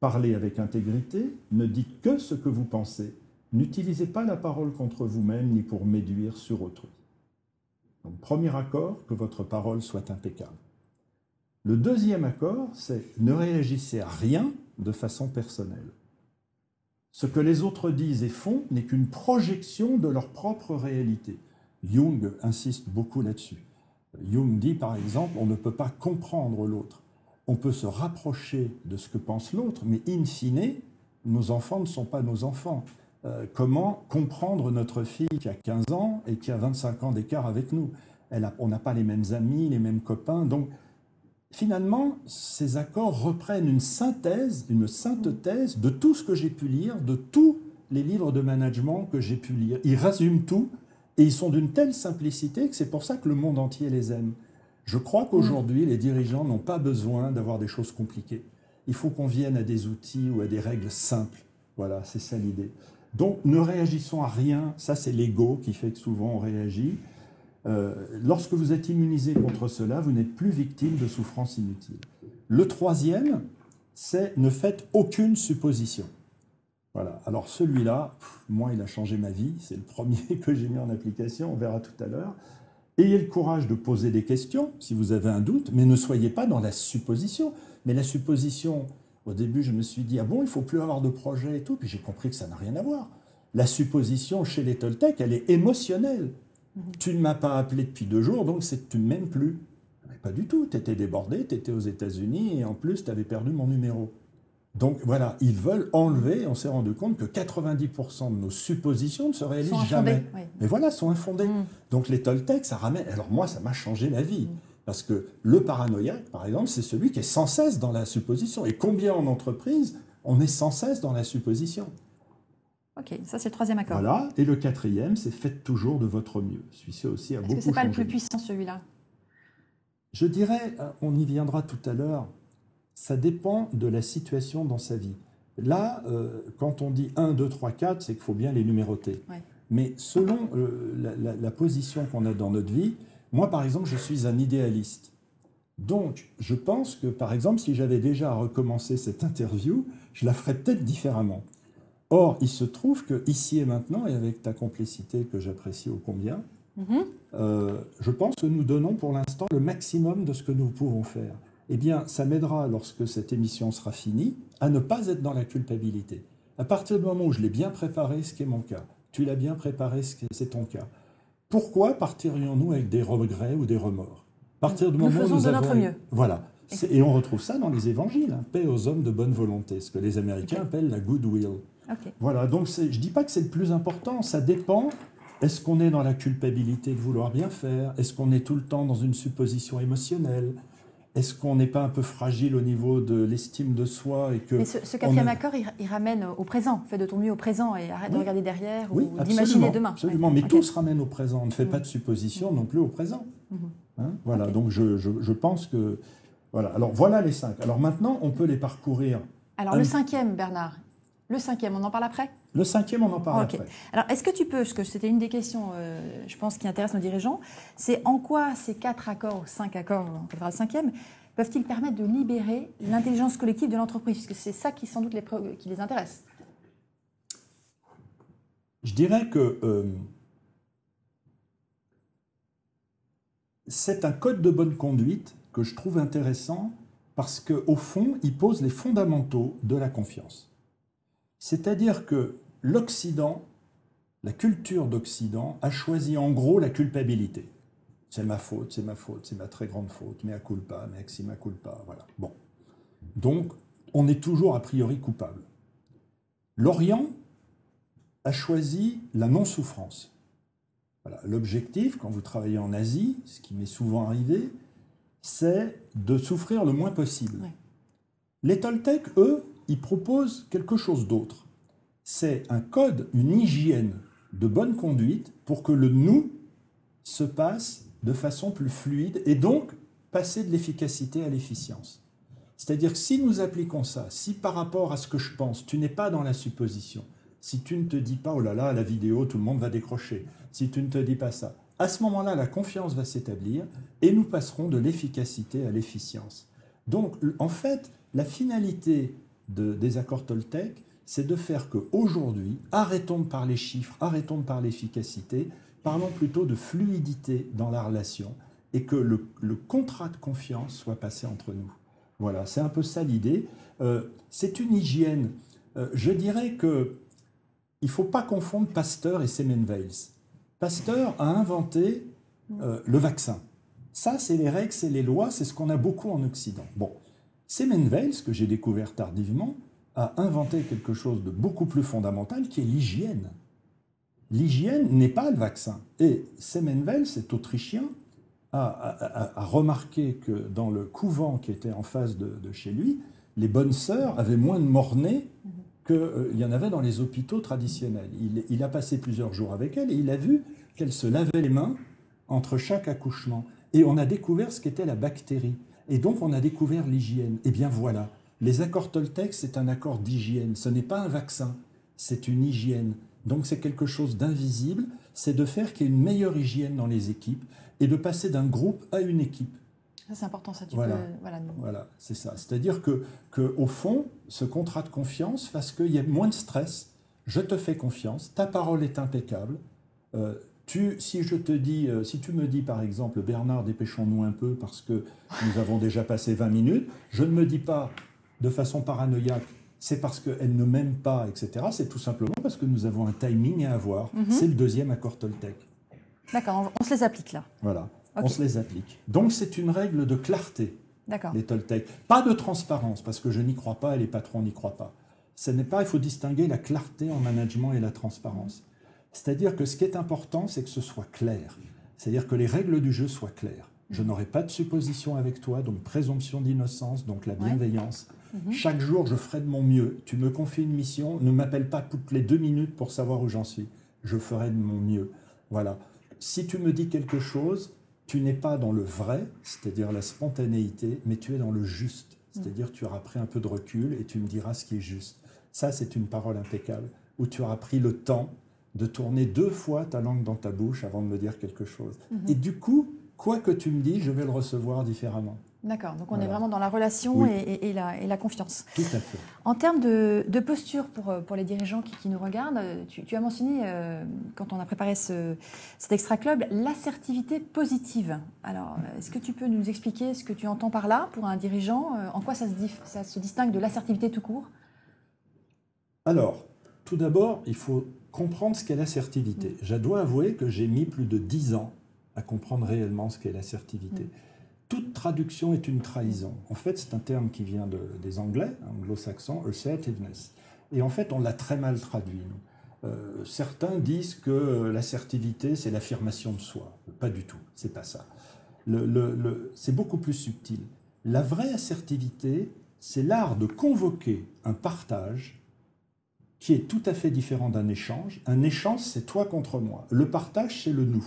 Parlez avec intégrité, ne dites que ce que vous pensez. N'utilisez pas la parole contre vous-même ni pour méduire sur autrui. Donc, premier accord, que votre parole soit impeccable. Le deuxième accord, c'est ne réagissez à rien de façon personnelle. Ce que les autres disent et font n'est qu'une projection de leur propre réalité. Jung insiste beaucoup là-dessus. Jung dit par exemple, on ne peut pas comprendre l'autre. On peut se rapprocher de ce que pense l'autre, mais in fine, nos enfants ne sont pas nos enfants. Euh, comment comprendre notre fille qui a 15 ans et qui a 25 ans d'écart avec nous? On n'a pas les mêmes amis, les mêmes copains. Donc, finalement, ces accords reprennent une synthèse, une synthèse de tout ce que j'ai pu lire, de tous les livres de management que j'ai pu lire. Ils résument tout et ils sont d'une telle simplicité que c'est pour ça que le monde entier les aime. Je crois qu'aujourd'hui, les dirigeants n'ont pas besoin d'avoir des choses compliquées. Il faut qu'on vienne à des outils ou à des règles simples. Voilà, c'est ça l'idée. Donc ne réagissons à rien, ça c'est l'ego qui fait que souvent on réagit. Euh, lorsque vous êtes immunisé contre cela, vous n'êtes plus victime de souffrances inutiles. Le troisième, c'est ne faites aucune supposition. Voilà. Alors celui-là, moi, il a changé ma vie. C'est le premier que j'ai mis en application. On verra tout à l'heure. Ayez le courage de poser des questions si vous avez un doute, mais ne soyez pas dans la supposition. Mais la supposition, au début, je me suis dit, ah bon, il faut plus avoir de projet et tout, puis j'ai compris que ça n'a rien à voir. La supposition chez les Toltecs, elle est émotionnelle. Mhm. Tu ne m'as pas appelé depuis deux jours, donc c'est tu ne m'aimes plus. Mais pas du tout, tu étais débordé, tu étais aux États-Unis, et en plus, tu avais perdu mon numéro. Donc voilà, ils veulent enlever, on s'est rendu compte que 90% de nos suppositions ne se réalisent jamais. Mais voilà, sont infondées. Mm. Donc les Toltecs, ça ramène. Alors moi, ça m'a changé la vie. Mm. Parce que le paranoïaque, par exemple, c'est celui qui est sans cesse dans la supposition. Et combien en entreprise, on est sans cesse dans la supposition? Ok, ça c'est le troisième accord. Voilà, et le quatrième, c'est faites toujours de votre mieux. Celui-ci aussi a beaucoup Est-ce que c'est pas le plus puissant celui-là Je dirais, euh, on y viendra tout à l'heure, ça dépend de la situation dans sa vie. Là, euh, quand on dit 1, 2, 3, 4, c'est qu'il faut bien les numéroter. Mais selon euh, la, position qu'on a dans notre vie, moi par exemple, je suis un idéaliste. Donc, je pense que par exemple, si j'avais déjà recommencé cette interview, je la ferais peut-être différemment. Or, il se trouve que ici et maintenant, et avec ta complicité que j'apprécie au combien, mm-hmm. euh, je pense que nous donnons pour l'instant le maximum de ce que nous pouvons faire eh bien, ça m'aidera lorsque cette émission sera finie à ne pas être dans la culpabilité. À partir du moment où je l'ai bien préparé, ce qui est mon cas, tu l'as bien préparé, ce qui c'est ton cas. Pourquoi partirions-nous avec des regrets ou des remords? À partir du moment où nous de avons... notre mieux. Voilà. Et on retrouve ça dans les évangiles, hein. paix aux hommes de bonne volonté, ce que les Américains appellent la goodwill. Voilà, donc je ne dis pas que c'est le plus important, ça dépend. Est-ce qu'on est dans la culpabilité de vouloir bien faire? Est-ce qu'on est tout le temps dans une supposition émotionnelle? Est-ce qu'on n'est pas un peu fragile au niveau de l'estime de soi et que Mais ce, quatrième accord, il, ramène au présent. Fais de ton mieux au présent et arrête de regarder derrière ou d'imaginer demain. Absolument, mais tout se ramène au présent. On ne fait pas de supposition non plus au présent. Mhm. Hein, voilà, donc je, je, pense que... Voilà, alors voilà les cinq. Alors maintenant, on peut les parcourir. Alors le cinquième, Bernard, le cinquième, on en parle après Le cinquième, on en parle après. Alors, est-ce que tu peux, parce que c'était une des questions, euh, je pense, qui intéresse nos dirigeants, c'est en quoi ces quatre accords, cinq accords, on verra le cinquième, peuvent-ils permettre de libérer l'intelligence collective de l'entreprise? Puisque c'est ça qui, sans doute, les, qui les intéresse. Je dirais que euh, c'est un code de bonne conduite que je trouve intéressant parce qu'au fond, il pose les fondamentaux de la confiance. C'est-à-dire que l'Occident, la culture d'Occident, a choisi en gros la culpabilité. C'est ma faute, c'est ma faute, c'est ma très grande faute, mais à culpa, mais si ma culpa, voilà. Bon. Donc, on est toujours a priori coupable. L'Orient a choisi la non-souffrance. Voilà. L'objectif, quand vous travaillez en Asie, ce qui m'est souvent arrivé, c'est de souffrir le moins possible. Les Toltecs, eux, il propose quelque chose d'autre. C'est un code, une hygiène de bonne conduite pour que le nous se passe de façon plus fluide et donc passer de l'efficacité à l'efficience. C'est-à-dire que si nous appliquons ça, si par rapport à ce que je pense, tu n'es pas dans la supposition, si tu ne te dis pas, oh là là, la vidéo, tout le monde va décrocher, si tu ne te dis pas ça, à ce moment-là, la confiance va s'établir et nous passerons de l'efficacité à l'efficience. Donc, en fait, la finalité des accords Toltec, c'est de faire qu'aujourd'hui, arrêtons de parler chiffres, arrêtons de parler efficacité, parlons plutôt de fluidité dans la relation et que le, contrat de confiance soit passé entre nous. Voilà, c'est un peu ça l'idée. Euh, c'est une hygiène. Euh, je dirais que il faut pas confondre Pasteur et Semmelweis. Pasteur a inventé euh, le vaccin. Ça, c'est les règles, c'est les lois, c'est ce qu'on a beaucoup en Occident. Bon, Semenweis, que j'ai découvert tardivement, a inventé quelque chose de beaucoup plus fondamental qui est l'hygiène. L'hygiène n'est pas le vaccin. Et Semenweis, cet Autrichien, a, remarqué que dans le couvent qui était en face de, chez lui, les bonnes sœurs avaient moins de mornay qu'il euh, y en avait dans les hôpitaux traditionnels. Il, il, a passé plusieurs jours avec elles et il a vu qu'elles se lavaient les mains entre chaque accouchement. Et on a découvert ce qu'était la bactérie. Et donc on a découvert l'hygiène. Eh bien voilà, les accords Toltec, c'est un accord d'hygiène, ce n'est pas un vaccin. c'est une hygiène. Donc c'est quelque chose d'invisible, c'est de faire qu'il y ait une meilleure hygiène dans les équipes et de passer d'un groupe à une équipe. Ça, c'est important, ça. Tu Voilà. peux, Voilà, c'est ça. C'est-à-dire que, que, au fond, ce contrat de confiance fasse qu'il y ait moins de stress. Je te fais confiance, ta parole est impeccable. Euh, tu, si je te dis, euh, si tu me dis par exemple, Bernard, dépêchons-nous un peu parce que nous avons déjà passé 20 minutes, je ne me dis pas de façon paranoïaque, c'est parce qu'elle ne m'aime pas, etc. C'est tout simplement parce que nous avons un timing à avoir. Mhm. C'est le deuxième accord Toltec. D'accord, on, se les applique là. Voilà, on se les applique. Donc c'est une règle de clarté D'accord. les Toltecs. Pas de transparence, parce que je n'y crois pas et les patrons n'y croient pas. Ce n'est pas, il faut distinguer la clarté en management et la transparence. C'est-à-dire que ce qui est important, c'est que ce soit clair. C'est-à-dire que les règles du jeu soient claires. Je n'aurai pas de supposition avec toi, donc présomption d'innocence, donc la Ouais. bienveillance. Mhm. Chaque jour, je ferai de mon mieux. Tu me confies une mission, ne m'appelle pas toutes les deux minutes pour savoir où j'en suis. Je ferai de mon mieux. Voilà. Si tu me dis quelque chose, tu n'es pas dans le vrai, c'est-à-dire la spontanéité, mais tu es dans le juste. C'est-à-dire tu auras pris un peu de recul et tu me diras ce qui est juste. Ça, c'est une parole impeccable, où tu auras pris le temps de tourner deux fois ta langue dans ta bouche avant de me dire quelque chose. Mhm. Et du coup, quoi que tu me dis, je vais le recevoir différemment. D'accord, donc on est vraiment dans la relation Oui. et, la, et la confiance. Tout à fait. En termes de, de posture pour, euh, pour les dirigeants qui, qui nous regardent, euh, tu, tu as mentionné, euh, quand on a préparé ce, cet extra club, l'assertivité positive. Alors, est-ce que tu peux nous expliquer ce que tu entends par là pour un dirigeant En quoi ça se, dif- ça se distingue de l'assertivité tout court? Alors, tout d'abord, il faut comprendre ce qu'est l'assertivité. Je dois avouer que j'ai mis plus de dix ans à comprendre réellement ce qu'est l'assertivité. Mm. Toute traduction est une trahison. En fait, c'est un terme qui vient de- des Anglais, anglo-saxons, assertiveness. Et en fait, on l'a très mal traduit, nous. Euh, certains disent que l'assertivité, c'est l'affirmation de soi. Pas du tout, c'est pas ça. Le- le- le- c'est beaucoup plus subtil. La vraie assertivité, c'est l'art de convoquer un partage qui est tout à fait différent d'un échange. Un échange, c'est toi contre moi. Le partage, c'est le nous,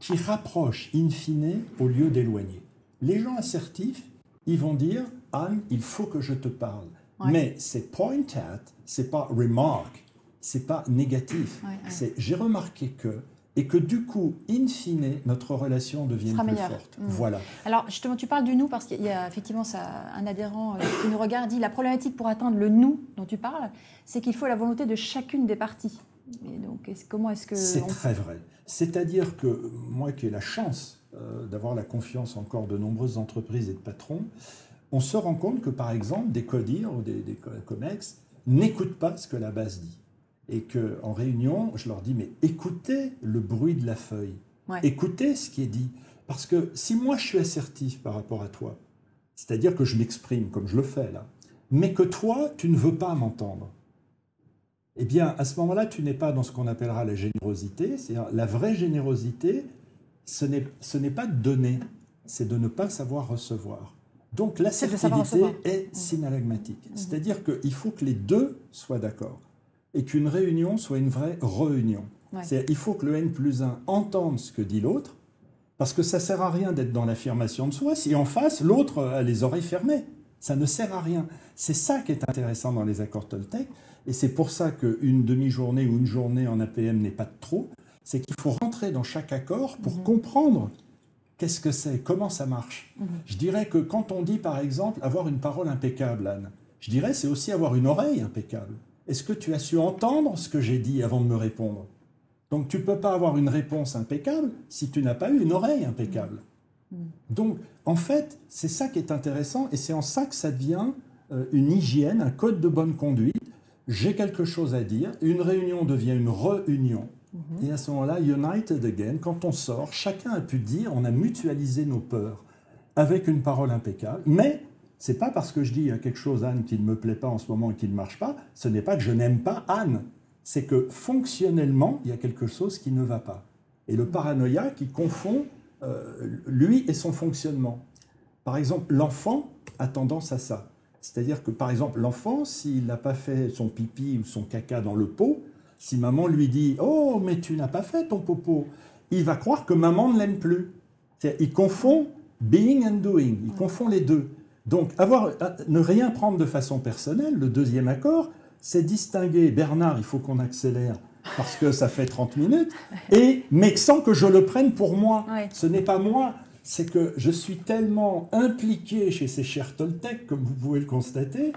qui rapproche in fine au lieu d'éloigner. Les gens assertifs, ils vont dire Anne, il faut que je te parle. Ouais. Mais c'est point at, c'est pas remark, c'est pas négatif. Ouais, ouais. C'est j'ai remarqué que, et que du coup, in fine, notre relation devienne plus meilleure. forte. Mm. Voilà. Alors, justement, tu parles du nous parce qu'il y a effectivement ça, un adhérent euh, qui nous regarde dit la problématique pour atteindre le nous dont tu parles, c'est qu'il faut la volonté de chacune des parties. Et donc, comment est-ce que C'est on- très vrai. C'est-à-dire que moi qui ai la chance euh, d'avoir la confiance encore de nombreuses entreprises et de patrons, on se rend compte que par exemple des CODIR ou des, des co- COMEX n'écoutent pas ce que la base dit. Et qu'en réunion, je leur dis, mais écoutez le bruit de la feuille. Ouais. Écoutez ce qui est dit. Parce que si moi je suis assertif par rapport à toi, c'est-à-dire que je m'exprime comme je le fais là, mais que toi, tu ne veux pas m'entendre, eh bien, à ce moment-là, tu n'es pas dans ce qu'on appellera la générosité. C'est-à-dire, la vraie générosité, ce n'est, ce n'est pas de donner, c'est de ne pas savoir recevoir. Donc, l'assertivité recevoir. est synalagmatique. C'est-à-dire qu'il faut que les deux soient d'accord et qu'une réunion soit une vraie réunion. Ouais. Il faut que le N plus 1 entende ce que dit l'autre, parce que ça sert à rien d'être dans l'affirmation de soi si en face, l'autre a les oreilles fermées. Ça ne sert à rien. C'est ça qui est intéressant dans les accords Toltec, et c'est pour ça qu'une demi-journée ou une journée en APM n'est pas de trop, c'est qu'il faut rentrer dans chaque accord pour comprendre qu'est-ce que c'est, comment ça marche. Je dirais que quand on dit par exemple avoir une parole impeccable, Anne, je dirais c'est aussi avoir une oreille impeccable. Est-ce que tu as su entendre ce que j'ai dit avant de me répondre? Donc tu ne peux pas avoir une réponse impeccable si tu n'as pas eu une oreille impeccable. Donc en fait, c'est ça qui est intéressant et c'est en ça que ça devient euh, une hygiène, un code de bonne conduite. J'ai quelque chose à dire, une réunion devient une réunion. Et à ce moment-là, united again, quand on sort, chacun a pu dire, on a mutualisé nos peurs avec une parole impeccable. Mais c'est pas parce que je dis quelque chose, Anne, qui ne me plaît pas en ce moment et qui ne marche pas, ce n'est pas que je n'aime pas Anne. C'est que fonctionnellement, il y a quelque chose qui ne va pas. Et le paranoïa qui confond euh, lui et son fonctionnement. Par exemple, l'enfant a tendance à ça. C'est-à-dire que, par exemple, l'enfant, s'il n'a pas fait son pipi ou son caca dans le pot, si maman lui dit Oh, mais tu n'as pas fait ton popo, il va croire que maman ne l'aime plus. Il confond being and doing, il confond les deux. Donc, avoir, ne rien prendre de façon personnelle, le deuxième accord, c'est distinguer, Bernard, il faut qu'on accélère parce que ça fait 30 minutes, et, mais sans que je le prenne pour moi. Ouais. Ce n'est pas moi, c'est que je suis tellement impliqué chez ces chers Toltec, comme vous pouvez le constater,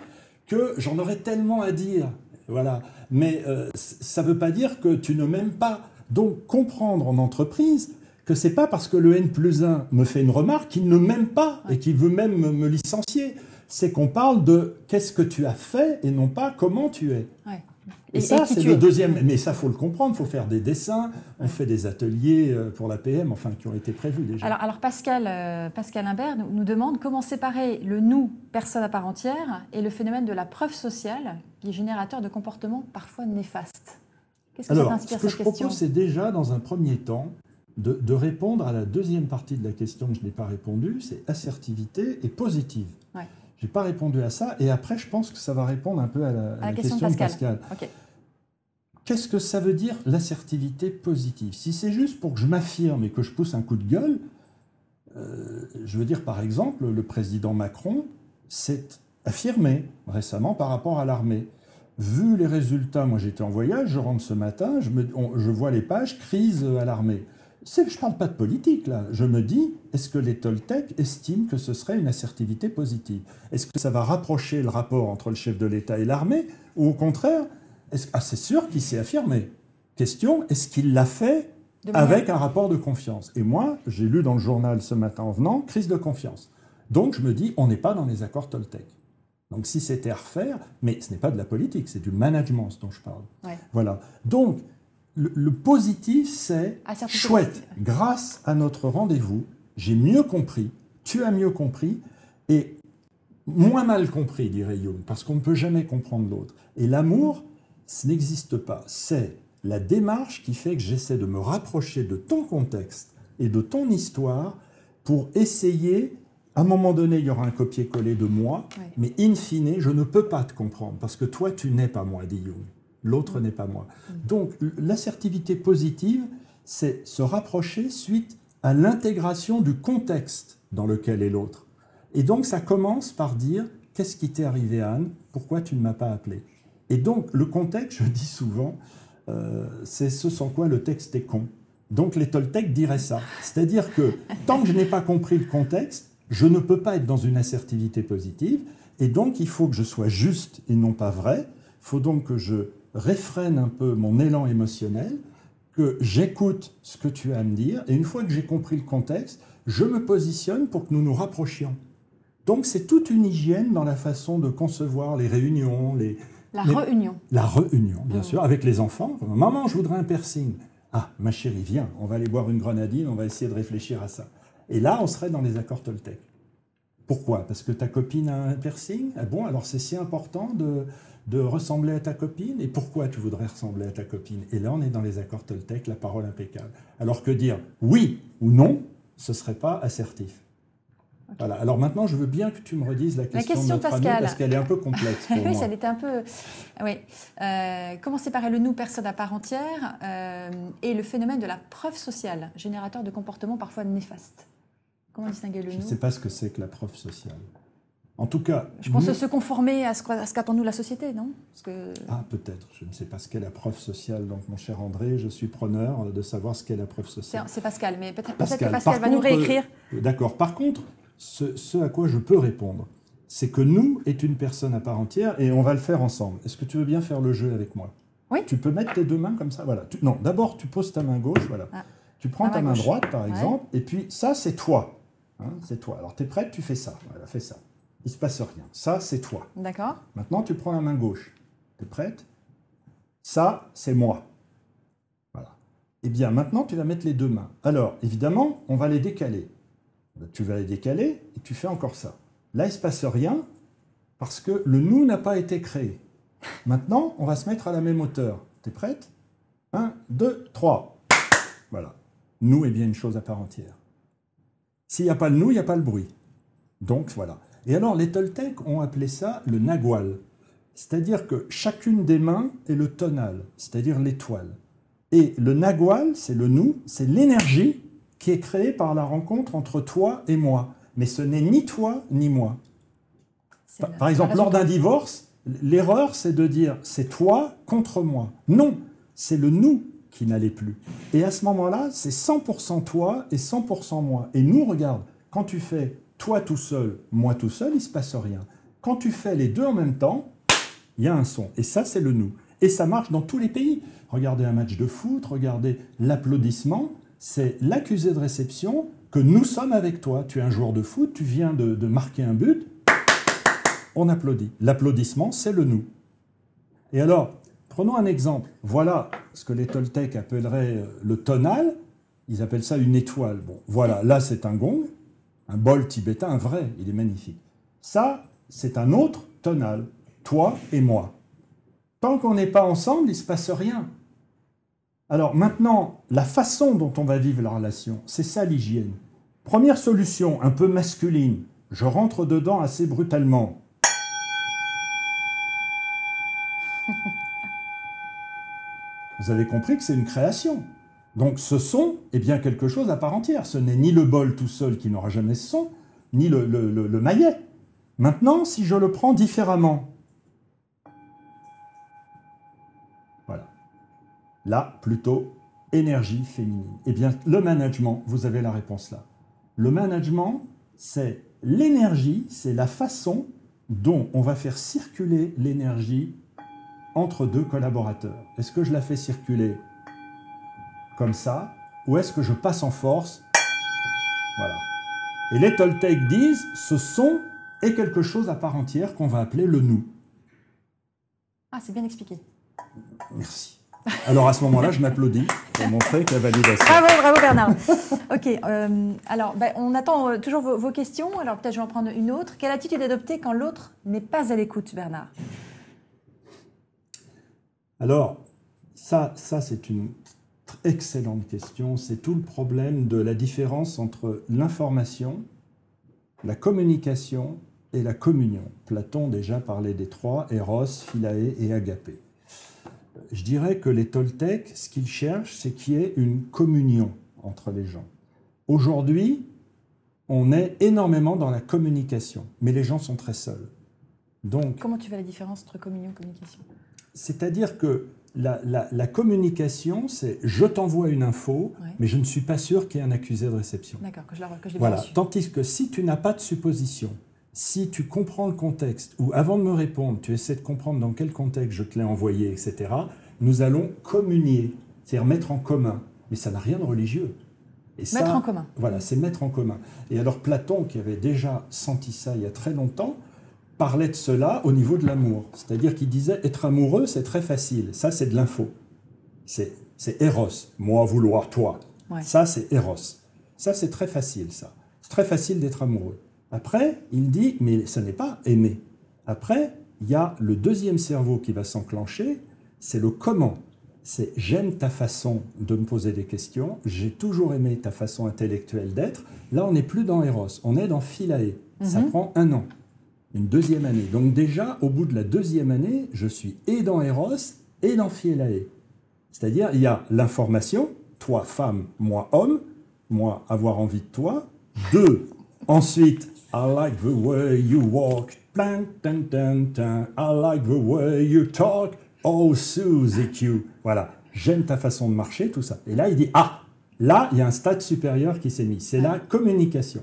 que j'en aurais tellement à dire. Voilà. Mais euh, ça ne veut pas dire que tu ne m'aimes pas. Donc comprendre en entreprise que c'est pas parce que le N plus 1 me fait une remarque qu'il ne m'aime pas et qu'il veut même me, licencier. C'est qu'on parle de qu'est-ce que tu as fait et non pas comment tu es. Ouais. Et, ça, c'est le deuxième. Mais ça, faut le comprendre. Il faut faire des dessins. On fait des ateliers euh, pour la PM, enfin, qui ont été prévus déjà. Alors, alors Pascal, euh, Pascal Imbert nous, nous demande comment séparer le nous, personne à part entière, et le phénomène de la preuve sociale, qui est générateur de comportements parfois néfastes. Qu'est-ce que ça Alors, t'inspire ce que cette je question? propose, c'est déjà, dans un premier temps, de, de répondre à la deuxième partie de la question que je n'ai pas répondu, c'est assertivité et positive. Ouais. Je n'ai pas répondu à ça, et après, je pense que ça va répondre un peu à la, à la question de question, Pascal. de Pascal. Ok. Qu'est-ce que ça veut dire l'assertivité positive? Si c'est juste pour que je m'affirme et que je pousse un coup de gueule, euh, je veux dire par exemple, le président Macron s'est affirmé récemment par rapport à l'armée. Vu les résultats, moi j'étais en voyage, je rentre ce matin, je, me- on- je vois les pages crise à l'armée. C'est, je ne parle pas de politique là. Je me dis, est-ce que les Toltecs estiment que ce serait une assertivité positive? Est-ce que ça va rapprocher le rapport entre le chef de l'État et l'armée Ou au contraire, est-ce- ah, c'est sûr qu'il s'est affirmé. Question, est-ce qu'il l'a fait avec un rapport de confiance? Et moi, j'ai lu dans le journal ce matin en venant, crise de confiance. Donc je me dis, on n'est pas dans les accords Toltec. Donc si c'était à refaire, mais ce n'est pas de la politique, c'est du management ce dont je parle. Ouais. Voilà. Donc le, le positif, c'est chouette. Grâce à notre rendez-vous, j'ai mieux compris, tu as mieux compris, et moins mal compris, dirait Jung, parce qu'on ne peut jamais comprendre l'autre. Et l'amour, ce n'existe pas. C'est la démarche qui fait que j'essaie de me rapprocher de ton contexte et de ton histoire pour essayer, à un moment donné, il y aura un copier-coller de moi, Ouais. mais in fine, je ne peux pas te comprendre, parce que toi, tu n'es pas moi, dit Jung. L'autre n'est pas moi. Donc, l'assertivité positive, c'est se rapprocher suite à l'intégration du contexte dans lequel est l'autre. Et donc, ça commence par dire Qu'est-ce qui t'est arrivé, Anne? Pourquoi tu ne m'as pas appelé? Et donc, le contexte, je dis souvent, euh, c'est ce sans quoi le texte est con. Donc, les Toltecs diraient ça. C'est-à-dire que tant que je n'ai pas compris le contexte, je ne peux pas être dans une assertivité positive. Et donc, il faut que je sois juste et non pas vrai. Il faut donc que je réfrène un peu mon élan émotionnel, que j'écoute ce que tu as à me dire. Et une fois que j'ai compris le contexte, je me positionne pour que nous nous rapprochions. Donc, c'est toute une hygiène dans la façon de concevoir les réunions, les, La réunion. la réunion, bien Mm. sûr, avec les enfants. Maman, je voudrais un piercing. Ah, ma chérie, viens, on va aller boire une grenadine, on va essayer de réfléchir à ça. Et là, on serait dans les accords Toltec. Pourquoi? Parce que ta copine a un piercing? Ah bon, alors c'est si important de, de ressembler à ta copine? Et pourquoi tu voudrais ressembler à ta copine? Et là, on est dans les accords Toltec, la parole impeccable. Alors que dire? Oui ou non, ce serait pas assertif. Voilà. Alors maintenant, je veux bien que tu me redises la question, question de notre ami, Pascal. parce qu'elle est un peu complexe pour oui, moi. ça était un peu. Oui. Euh, comment séparer le nous, personne à part entière, euh, et le phénomène de la preuve sociale, générateur de comportements parfois néfastes? Comment distinguer le Je ne nous sais pas ce que c'est que la preuve sociale. En tout cas, Je pense nous- se conformer à ce qu'attend nous la société, non? Parce que ah peut-être, je ne sais pas ce qu'est la preuve sociale. Donc mon cher André, je suis preneur de savoir ce qu'est la preuve sociale. c'est Pascal, mais peut-être peut que Pascal par va nous réécrire. Euh, D'accord. Par contre, ce, ce à quoi je peux répondre, c'est que nous est une personne à part entière et on va le faire ensemble. Est-ce que tu veux bien faire le jeu avec moi? Oui. Tu peux mettre tes deux mains comme ça. Voilà. Tu- non, d'abord tu poses ta main gauche. Voilà. Ah. Tu prends ta main gauche. droite par Ouais. exemple, et puis ça c'est toi. Hein, c'est toi. Alors tu es prête, tu fais ça. Voilà, fais ça. Il se passe rien. Ça c'est toi. D'accord Maintenant, tu prends la main gauche. Tu es prête? Ça, c'est moi. Voilà. Eh bien, maintenant, tu vas mettre les deux mains. Alors, évidemment, on va les décaler. Tu vas les décaler et tu fais encore ça. Là, il ne se passe rien parce que le nous n'a pas été créé. Maintenant, on va se mettre à la même hauteur. Tu es prête? 1, 2, 3. Voilà. Nous est bien une chose à part entière. S'il n'y a pas le nous, il n'y a pas le bruit. Donc voilà. Et alors les Toltecs ont appelé ça le nagual. C'est-à-dire que chacune des mains est le tonal, c'est-à-dire l'étoile. Et le nagual, c'est le nous, c'est l'énergie qui est créée par la rencontre entre toi et moi. Mais ce n'est ni toi ni moi. Par, par exemple, lors d'un divorce, L'erreur, c'est de dire c'est toi contre moi. Non, c'est le nous qui n'allait plus. Et à ce moment-là, c'est 100% toi et 100% moi. Et nous, regarde, quand tu fais toi tout seul, moi tout seul, il se passe rien. Quand tu fais les deux en même temps, il y a un son. Et ça, c'est le nous. Et ça marche dans tous les pays. Regardez un match de foot, regardez l'applaudissement, c'est l'accusé de réception que nous sommes avec toi. Tu es un joueur de foot, tu viens de, de marquer un but, on applaudit. L'applaudissement, c'est le nous. Et alors, prenons un exemple. Voilà ce que les Toltecs appelleraient euh, le tonal. Ils appellent ça une étoile. Bon, voilà, là c'est un gong, un bol tibétain, un vrai, il est magnifique. Ça, c'est un autre tonal, toi et moi. Tant qu'on n'est pas ensemble, il ne se passe rien. Alors maintenant, la façon dont on va vivre la relation, c'est ça l'hygiène. Première solution, un peu masculine. Je rentre dedans assez brutalement. Vous avez compris que c'est une création. Donc ce son est bien quelque chose à part entière. Ce n'est ni le bol tout seul qui n'aura jamais ce son, ni le, le, le, le maillet. Maintenant, si je le prends différemment, voilà. Là, plutôt énergie féminine. Eh bien, le management, vous avez la réponse là. Le management, c'est l'énergie, c'est la façon dont on va faire circuler l'énergie entre deux collaborateurs. Est-ce que je la fais circuler comme ça ou est-ce que je passe en force Voilà. Et les Toltecs disent ce son est quelque chose à part entière qu'on va appeler le nous. Ah, c'est bien expliqué. Merci. Alors à ce moment-là, je m'applaudis pour montrer que la validation. Bravo, bravo Bernard. ok, euh, alors ben, on attend euh, toujours vos, vos questions. Alors peut-être je vais en prendre une autre. Quelle attitude adopter quand l'autre n'est pas à l'écoute, Bernard? Alors, ça, ça c'est une excellente question. C'est tout le problème de la différence entre l'information, la communication et la communion. Platon déjà parlait des trois, Eros, Philae et Agapé. Je dirais que les Toltecs, ce qu'ils cherchent, c'est qu'il y ait une communion entre les gens. Aujourd'hui, on est énormément dans la communication, mais les gens sont très seuls. Donc, Comment tu fais la différence entre communion et communication? C'est-à-dire que la, la- la communication, c'est je t'envoie une info, Ouais. mais je ne suis pas sûr qu'il y ait un accusé de réception. D'accord, que je l'ai que je Voilà. reçu. Tandis que si tu n'as pas de supposition, si tu comprends le contexte, ou avant de me répondre, tu essaies de comprendre dans quel contexte je te l'ai envoyé, etc., nous allons communier, c'est-à-dire mettre en commun. Mais ça n'a rien de religieux. Et ça, Mettre en commun. Voilà, c'est mettre en commun. Et alors Platon, qui avait déjà senti ça il y a très longtemps, parlait de cela au niveau de l'amour. C'est-à-dire qu'il disait être amoureux, c'est très facile. Ça, c'est de l'info. C'est c'est Eros. Moi vouloir toi. Ouais. Ça, c'est Eros. Ça, c'est très facile, ça. C'est très facile d'être amoureux. Après, il dit, mais ce n'est pas aimer. Après, il y a le deuxième cerveau qui va s'enclencher, c'est le comment. C'est j'aime ta façon de me poser des questions, j'ai toujours aimé ta façon intellectuelle d'être. Là, on n'est plus dans Eros, on est dans Philae. Ça Mhm. prend un an, une deuxième année. Donc déjà, au bout de la deuxième année, je suis et dans Eros et dans Philae. C'est-à-dire, il y a l'information, toi femme, moi homme, moi avoir envie de toi. Deux, ensuite, I like the way you walk. I like the way you talk. Oh, Susie Q. Voilà, j'aime ta façon de marcher, tout ça. Et là, il dit, ah, là, il y a un stade supérieur qui s'est mis. C'est la communication.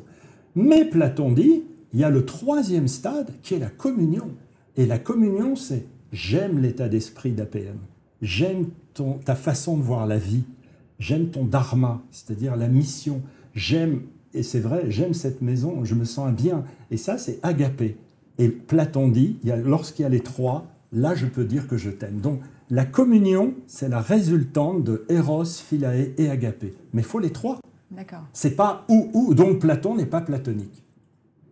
Mais Platon dit, il y a le troisième stade qui est la communion. Et la communion, c'est j'aime l'état d'esprit d'APM, j'aime ton- ta façon de voir la vie, j'aime ton dharma, c'est-à-dire la mission, j'aime, et c'est vrai, j'aime cette maison, je me sens bien. Et ça, c'est agapé. Et Platon dit, lorsqu'il y a les trois, là, je peux dire que je t'aime. Donc, la communion, c'est la résultante de Eros, Philae et agapé. Mais il faut les trois. D'accord. C'est pas ou ou, donc Platon n'est pas platonique.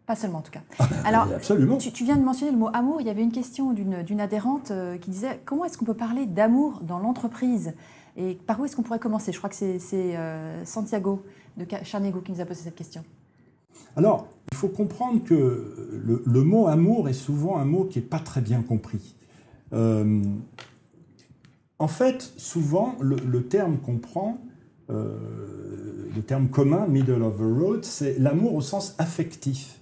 Pas seulement en tout cas. Alors, Absolument. tu, tu viens de mentionner le mot amour. Il y avait une question d'une adhérente euh, qui disait comment est-ce qu'on peut parler d'amour dans l'entreprise? Et par où est-ce qu'on pourrait commencer? Je crois que c'est euh, Santiago de Charnego qui nous a posé cette question. Alors, il faut comprendre que le, le mot amour est souvent un mot qui n'est pas très bien compris. Euh, en fait, souvent, le, le terme qu'on prend, euh, le terme commun, middle of the road, c'est l'amour au sens affectif.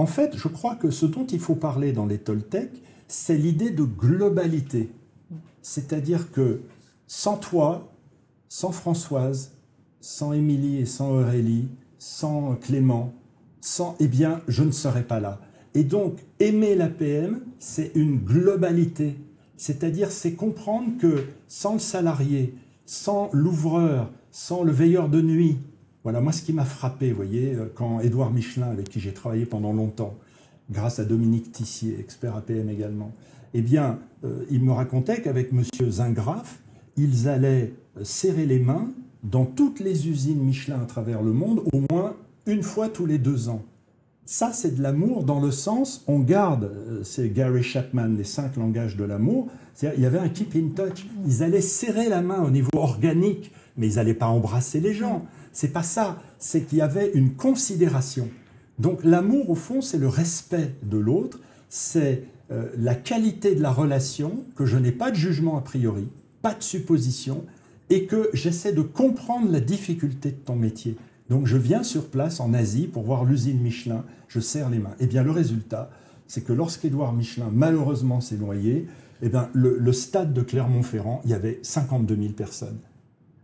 En fait, je crois que ce dont il faut parler dans les Toltecs, c'est l'idée de globalité. C'est-à-dire que sans toi, sans Françoise, sans Émilie et sans Aurélie, sans Clément, sans, eh bien, je ne serais pas là. Et donc, aimer l'APM, c'est une globalité. C'est-à-dire, c'est comprendre que sans le salarié, sans l'ouvreur, sans le veilleur de nuit, voilà, moi, ce qui m'a frappé, vous voyez, euh, quand Édouard Michelin, avec qui j'ai travaillé pendant longtemps, grâce à Dominique Tissier, expert APM également, eh bien, euh, il me racontait qu'avec M. Zingraf, ils allaient euh, serrer les mains dans toutes les usines Michelin à travers le monde, au moins une fois tous les deux ans. Ça, c'est de l'amour dans le sens, on garde, c'est Gary Chapman, les cinq langages de l'amour, c'est-à-dire il y avait un keep in touch. Ils allaient serrer la main au niveau organique, mais ils n'allaient pas embrasser les gens. C'est pas ça, c'est qu'il y avait une considération. Donc l'amour, au fond, c'est le respect de l'autre, c'est euh, la qualité de la relation, que je n'ai pas de jugement a priori, pas de supposition, et que j'essaie de comprendre la difficulté de ton métier. Donc je viens sur place en Asie pour voir l'usine Michelin, je serre les mains. Et eh bien le résultat, c'est que lorsqu'Édouard Michelin malheureusement s'est noyé, eh bien, le, le stade de Clermont-Ferrand, il y avait 52 000 personnes.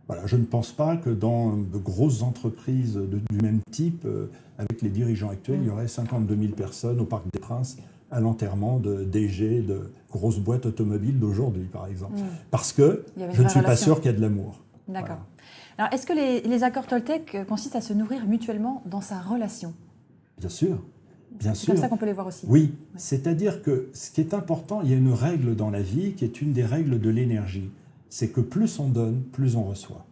Voilà, je ne pense pas que dans de grosses entreprises de, du même type, euh, avec les dirigeants actuels, il y aurait 52 000 personnes au Parc des Princes à l'enterrement de DG de grosses boîtes automobiles d'aujourd'hui, par exemple. Mm. Parce que je ne suis pas sûr qu'il y a de l'amour. D'accord. Alors, est-ce que les, les, accords Toltec euh, consistent à se nourrir mutuellement dans sa relation? Bien sûr. Bien C'est sûr. comme ça qu'on peut les voir aussi. Oui, c'est-à-dire que ce qui est important, il y a une règle dans la vie qui est une des règles de l'énergie c'est que plus on donne, plus on reçoit.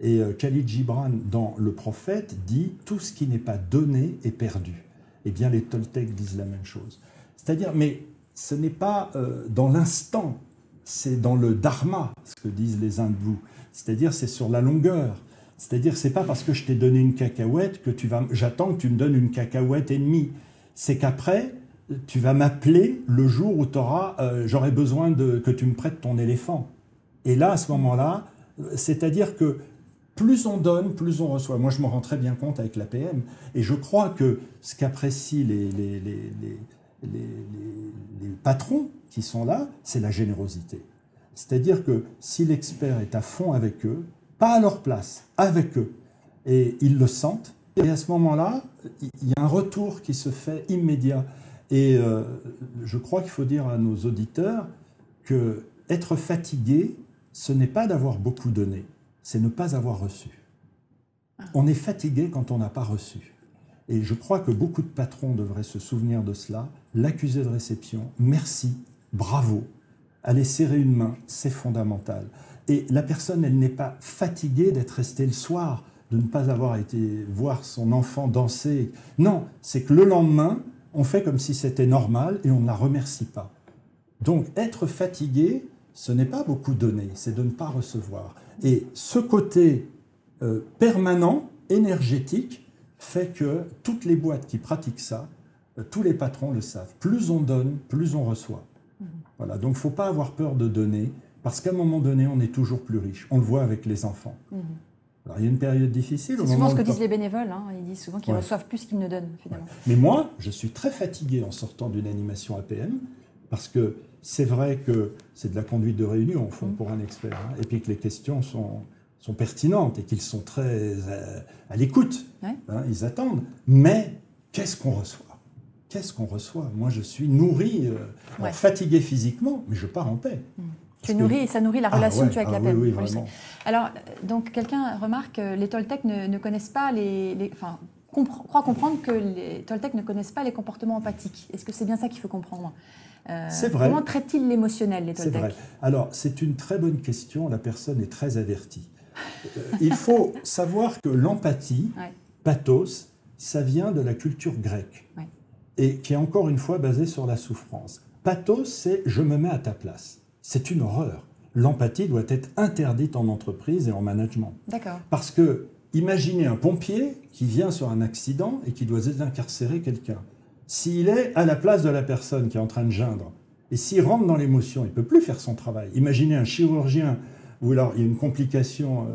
Et euh, Khalid Gibran, dans Le Prophète, dit Tout ce qui n'est pas donné est perdu. Eh bien, les Toltecs disent la même chose. C'est-à-dire, mais ce n'est pas euh, dans l'instant, c'est dans le dharma, ce que disent les hindous. C'est-à-dire, c'est sur la longueur. C'est-à-dire, c'est pas parce que je t'ai donné une cacahuète que tu vas, j'attends que tu me donnes une cacahuète et demie. C'est qu'après, tu vas m'appeler le jour où auras, euh, j'aurai besoin de, que tu me prêtes ton éléphant. Et là, à ce moment-là, c'est-à-dire que plus on donne, plus on reçoit. Moi, je me rends très bien compte avec l'APM. Et je crois que ce qu'apprécient les, les, les, les, patrons qui sont là, c'est la générosité. C'est-à-dire que si l'expert est à fond avec eux, pas à leur place, avec eux, et ils le sentent, et à ce moment-là, il y a un retour qui se fait immédiat. Et euh, je crois qu'il faut dire à nos auditeurs que être fatigué, ce n'est pas d'avoir beaucoup donné, c'est ne pas avoir reçu. On est fatigué quand on n'a pas reçu. Et je crois que beaucoup de patrons devraient se souvenir de cela. L'accusé de réception, merci, bravo. Aller serrer une main, c'est fondamental. Et la personne, elle n'est pas fatiguée d'être restée le soir, de ne pas avoir été voir son enfant danser. Non, c'est que le lendemain, on fait comme si c'était normal et on ne la remercie pas. Donc être fatigué, ce n'est pas beaucoup donner, c'est de ne pas recevoir. Et ce côté euh, permanent, énergétique, fait que toutes les boîtes qui pratiquent ça, euh, tous les patrons le savent. Plus on donne, plus on reçoit. Mmh. Voilà, donc il ne faut pas avoir peur de donner, parce qu'à un moment donné, on est toujours plus riche. On le voit avec les enfants. Mmh. Alors, il y a une période difficile. C'est souvent ce que disent les bénévoles. Hein. Ils disent souvent qu'ils ouais. reçoivent plus qu'ils ne donnent, finalement. Ouais. Mais moi, je suis très fatigué en sortant d'une animation APM, parce que c'est vrai que c'est de la conduite de réunion, au fond, pour un expert, hein, et puis que les questions sont, sont pertinentes et qu'ils sont très euh, à l'écoute. Ouais. Hein, ils attendent. Mais qu'est-ce qu'on reçoit? Qu'est-ce qu'on reçoit? Moi, je suis nourri, euh, ouais. fatigué physiquement, mais je pars en paix. Mmh. Tu nourris, et ça nourrit la relation ah que tu as avec ah la paix. Oui, oui, Alors, donc, quelqu'un remarque, les Toltecs ne, ne connaissent pas les, les enfin, croit comprendre que les Toltecs ne connaissent pas les comportements empathiques. Est-ce que c'est bien ça qu'il faut comprendre? Euh, c'est vrai. Comment traitent-ils l'émotionnel, les Toltecs C'est vrai. Alors, c'est une très bonne question. La personne est très avertie. euh, il faut savoir que l'empathie, ouais. pathos, ça vient de la culture grecque. Ouais. Et qui est encore une fois basée sur la souffrance. Pathos, c'est je me mets à ta place. C'est une horreur. L'empathie doit être interdite en entreprise et en management. D'accord. Parce que, imaginez un pompier qui vient sur un accident et qui doit désincarcérer quelqu'un s'il est à la place de la personne qui est en train de geindre, et s'il rentre dans l'émotion, il ne peut plus faire son travail. Imaginez un chirurgien où alors il y a une complication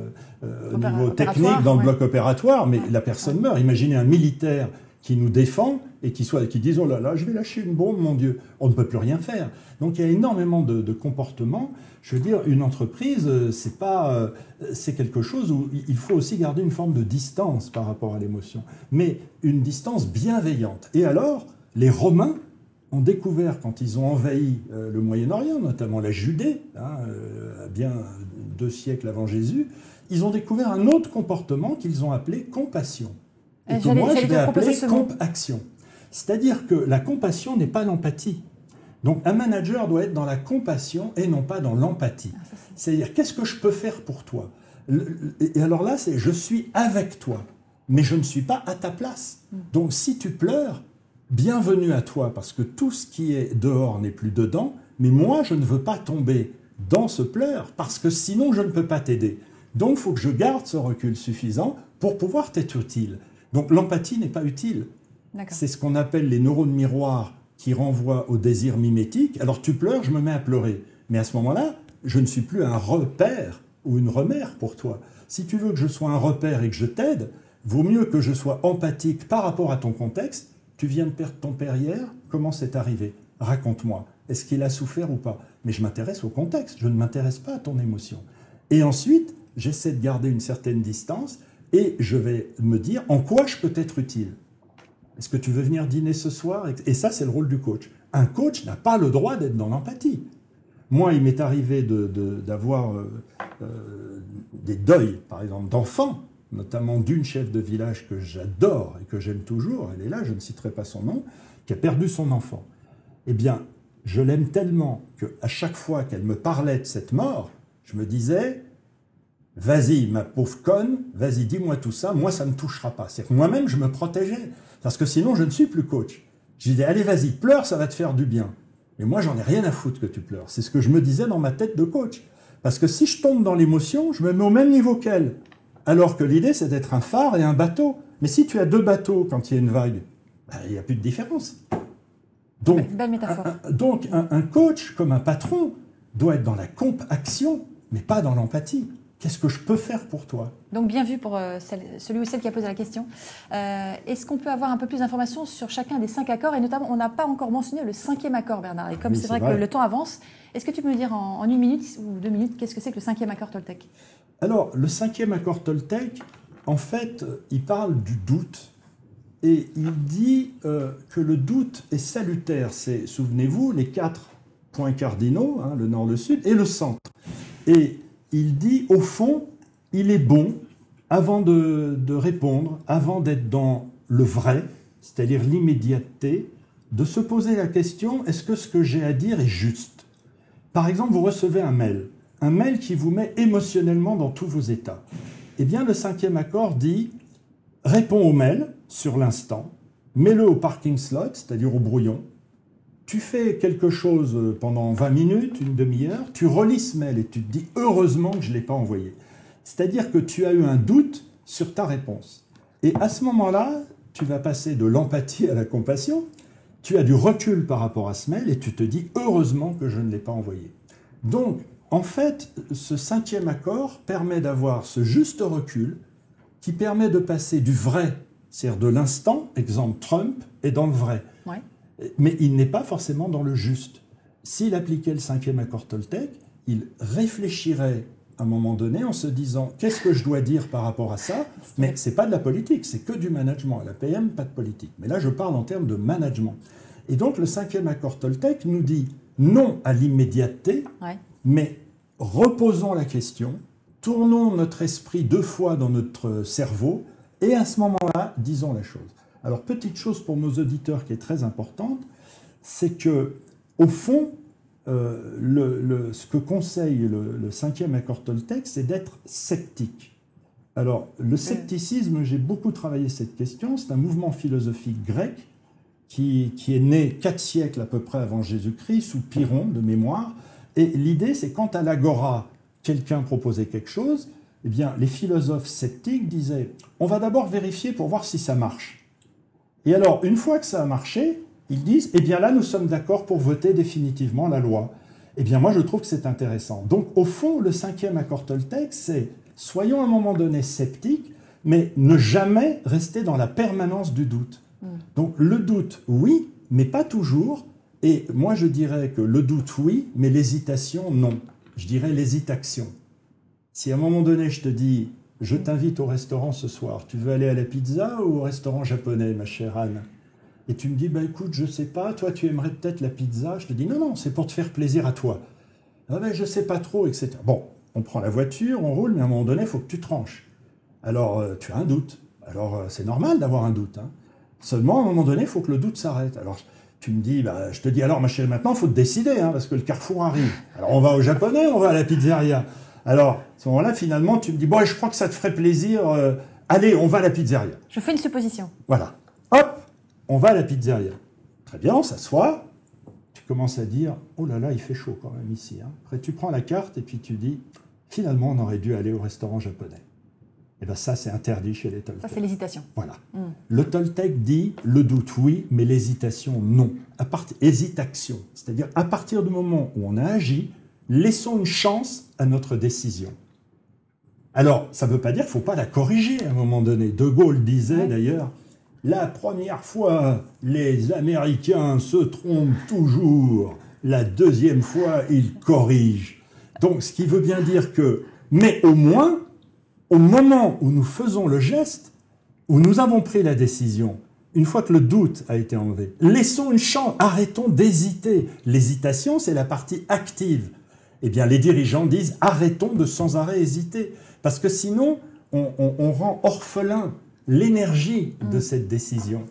euh, euh, au niveau technique dans le ouais. bloc opératoire, mais Ouais. la personne meurt. Imaginez un militaire qui nous défend et qui, soit, qui disent Oh là là, je vais lâcher une bombe, mon Dieu, on ne peut plus rien faire. Donc il y a énormément de, comportements. Je veux dire, une entreprise, euh, c'est pas, euh, c'est quelque chose où il faut aussi garder une forme de distance par rapport à l'émotion, mais une distance bienveillante. Et alors, les Romains ont découvert, quand ils ont envahi euh, le Moyen-Orient, notamment la Judée, hein, bien deux siècles avant Jésus, ils ont découvert un autre comportement qu'ils ont appelé compassion. Et que moi, je vais appeler compaction. C'est-à-dire que la compassion n'est pas l'empathie. Donc un manager doit être dans la compassion et non pas dans l'empathie. Ah, C'est-à-dire qu'est-ce que je peux faire pour toi? Et alors là, c'est je suis avec toi, mais je ne suis pas à ta place. Hmm. Donc si tu pleures, bienvenue à toi, parce que tout ce qui est dehors n'est plus dedans, mais moi, je ne veux pas tomber dans ce pleur, parce que sinon, je ne peux pas t'aider. Donc, il faut que je garde ce recul suffisant pour pouvoir t'être utile. Donc, l'empathie n'est pas utile. C'est ce qu'on appelle les neurones miroirs qui renvoient au désir mimétique. Alors, tu pleures, je me mets à pleurer. Mais à ce moment-là, je ne suis plus un repère ou une remère pour toi. Si tu veux que je sois un repère et que je t'aide, vaut mieux que je sois empathique par rapport à ton contexte. Tu viens de perdre ton père hier, comment c'est arrivé? Raconte-moi. Est-ce qu'il a souffert ou pas? Mais je m'intéresse au contexte, je ne m'intéresse pas à ton émotion. Et ensuite, j'essaie de garder une certaine distance et je vais me dire en quoi je peux être utile? Est-ce que tu veux venir dîner ce soir? Et ça, c'est le rôle du coach. Un coach n'a pas le droit d'être dans l'empathie. Moi, il m'est arrivé d'avoir euh, euh, des deuils, par exemple, d'enfants, notamment d'une chef de village que j'adore et que j'aime toujours, elle est là, je ne citerai pas son nom, qui a perdu son enfant. Eh bien, je l'aime tellement qu'à chaque fois qu'elle me parlait de cette mort, je me disais, vas-y, ma pauvre conne, vas-y, dis-moi tout ça, moi, ça ne me touchera pas. C'est que moi-même, je me protégeais, parce que sinon, je ne suis plus coach. Je disais, allez, vas-y, pleure, ça va te faire du bien. Mais moi, j'en ai rien à foutre que tu pleures. C'est ce que je me disais dans ma tête de coach. Parce que si je tombe dans l'émotion, je me mets au même niveau qu'elle. Alors que l'idée, c'est d'être un phare et un bateau. Mais si tu as deux bateaux quand il y a une vague, ben, il n'y a plus de différence. Donc, Un, donc un, coach, comme un patron, doit être dans la comp-action, mais pas dans l'empathie. Qu'est-ce que je peux faire pour toi? Donc bien vu pour euh, celui ou celle qui a posé la question. Euh, est-ce qu'on peut avoir un peu plus d'informations sur chacun des cinq accords? Et notamment, on n'a pas encore mentionné le cinquième accord, Bernard. Et comme c'est vrai, que le temps avance, est-ce que tu peux me dire en, une minute ou deux minutes qu'est-ce que c'est que le cinquième accord Toltec? Alors, le cinquième accord Toltec, en fait, il parle du doute. Et il dit euh, que le doute est salutaire. C'est, souvenez-vous, les quatre points cardinaux, hein, le nord, le sud, et le centre. Et il dit, au fond, il est bon, avant de, répondre, avant d'être dans le vrai, c'est-à-dire l'immédiateté, de se poser la question, est-ce que ce que j'ai à dire est juste? Par exemple, vous recevez un mail, un mail qui vous met émotionnellement dans tous vos états. Eh bien, le cinquième accord dit, réponds au mail sur l'instant, mets-le au parking slot, c'est-à-dire au brouillon, tu fais quelque chose pendant 20 minutes, une demi-heure, tu relis ce mail et tu te dis heureusement que je ne l'ai pas envoyé. C'est-à-dire que tu as eu un doute sur ta réponse. Et à ce moment-là, tu vas passer de l'empathie à la compassion, tu as du recul par rapport à ce mail et tu te dis heureusement que je ne l'ai pas envoyé. Donc, en fait, ce cinquième accord permet d'avoir ce juste recul qui permet de passer du vrai, c'est-à-dire de l'instant, exemple Trump, et dans le vrai. Mais il n'est pas forcément dans le juste. S'il appliquait le cinquième accord Toltec, il réfléchirait à un moment donné en se disant qu'est-ce que je dois dire par rapport à ça? Mais c'est pas de la politique, c'est que du management. À la PM, pas de politique. Mais là, je parle en termes de management. Et donc, le cinquième accord Toltec nous dit non à l'immédiateté, mais reposons la question, tournons notre esprit deux fois dans notre cerveau, et à ce moment-là, disons la chose. Alors, petite chose pour nos auditeurs qui est très importante, c'est que, au fond, euh, ce que conseille le, cinquième accord Toltec, c'est d'être sceptique. Alors, le scepticisme, j'ai beaucoup travaillé cette question, c'est un mouvement philosophique grec qui, qui, est né quatre siècles à peu près avant Jésus-Christ, sous Pyrrhon de mémoire. Et l'idée, c'est quand à l'agora, quelqu'un proposait quelque chose, eh bien, les philosophes sceptiques disaient, on va d'abord vérifier pour voir si ça marche. Et alors, une fois que ça a marché, ils disent, eh bien là, nous sommes d'accord pour voter définitivement la loi. Eh bien, moi, je trouve que c'est intéressant. Donc, au fond, le cinquième accord Toltec, c'est soyons à un moment donné sceptiques, mais ne jamais rester dans la permanence du doute. Donc le doute, oui, mais pas toujours. Et moi, je dirais que le doute, oui, mais l'hésitation, non. Je dirais l'hésitation. Si à un moment donné, je te dis, je t'invite au restaurant ce soir, tu veux aller à la pizza ou au restaurant japonais, ma chère Anne? Et tu me dis, bah écoute, je sais pas, toi tu aimerais peut-être la pizza? Je te dis, non, non, c'est pour te faire plaisir à toi. Ah ben, je sais pas trop, etc. Bon, on prend la voiture, on roule, mais à un moment donné, il faut que tu tranches. Alors, euh, tu as un doute. Alors, euh, c'est normal d'avoir un doute. hein. Seulement, à un moment donné, il faut que le doute s'arrête. Alors, tu me dis, bah, je te dis, alors, ma chérie, maintenant, faut te décider, hein, parce que le carrefour arrive. Alors, on va au japonais, on va à la pizzeria. Alors, à ce moment-là, finalement, tu me dis, bon, je crois que ça te ferait plaisir. euh, allez, on va à la pizzeria. Je fais une supposition. Voilà. Hop, on va à la pizzeria. Très bien, on s'assoit. Tu commences à dire, oh là là, il fait chaud quand même ici. hein. Après, tu prends la carte et puis tu dis, finalement, on aurait dû aller au restaurant japonais. Et bien ça, c'est interdit chez les Ça, Toltecs. c'est l'hésitation. Voilà. Mm. Le Toltec dit le doute oui, mais l'hésitation non. À part... Hésitation, c'est-à-dire à partir du moment où on a agi, laissons une chance à notre décision. Alors, ça ne veut pas dire qu'il ne faut pas la corriger à un moment donné. De Gaulle disait d'ailleurs, la première fois, les Américains se trompent toujours. La deuxième fois, ils corrigent. Donc, ce qui veut bien dire que, mais au moins, au moment où nous faisons le geste, où nous avons pris la décision, une fois que le doute a été enlevé, laissons une chance, arrêtons d'hésiter. L'hésitation, c'est la partie active. Eh bien, les dirigeants disent arrêtons de sans arrêt hésiter, parce que sinon, on, on- on rend orphelin l'énergie de cette décision.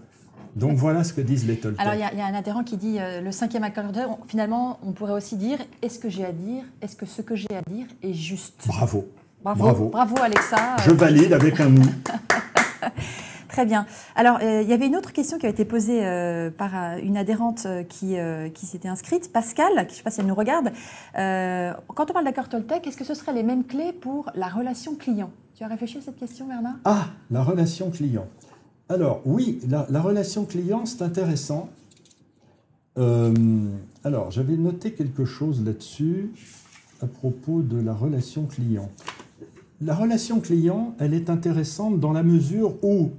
Donc voilà ce que disent les Toltecs. Alors, il y, a- il y a un adhérent qui dit euh, le cinquième accord, on- finalement, on pourrait aussi dire est-ce que j'ai à dire Est-ce que ce que j'ai à dire est juste? Bravo. Bravo, bravo. bravo Alexa. Je valide avec un oui. Très bien. Alors, euh, il y avait une autre question qui avait été posée euh, par euh, une adhérente qui, qui s'était inscrite, Pascal, je ne sais pas si elle nous regarde. Quand on parle d'accord Toltec, est-ce que ce seraient les mêmes clés pour la relation client? Tu as réfléchi à cette question, Bernard? Ah, la relation client. Alors oui, la, la relation client, c'est intéressant. Alors, j'avais noté quelque chose là-dessus à propos de la relation client. La relation client, elle est intéressante dans la mesure où...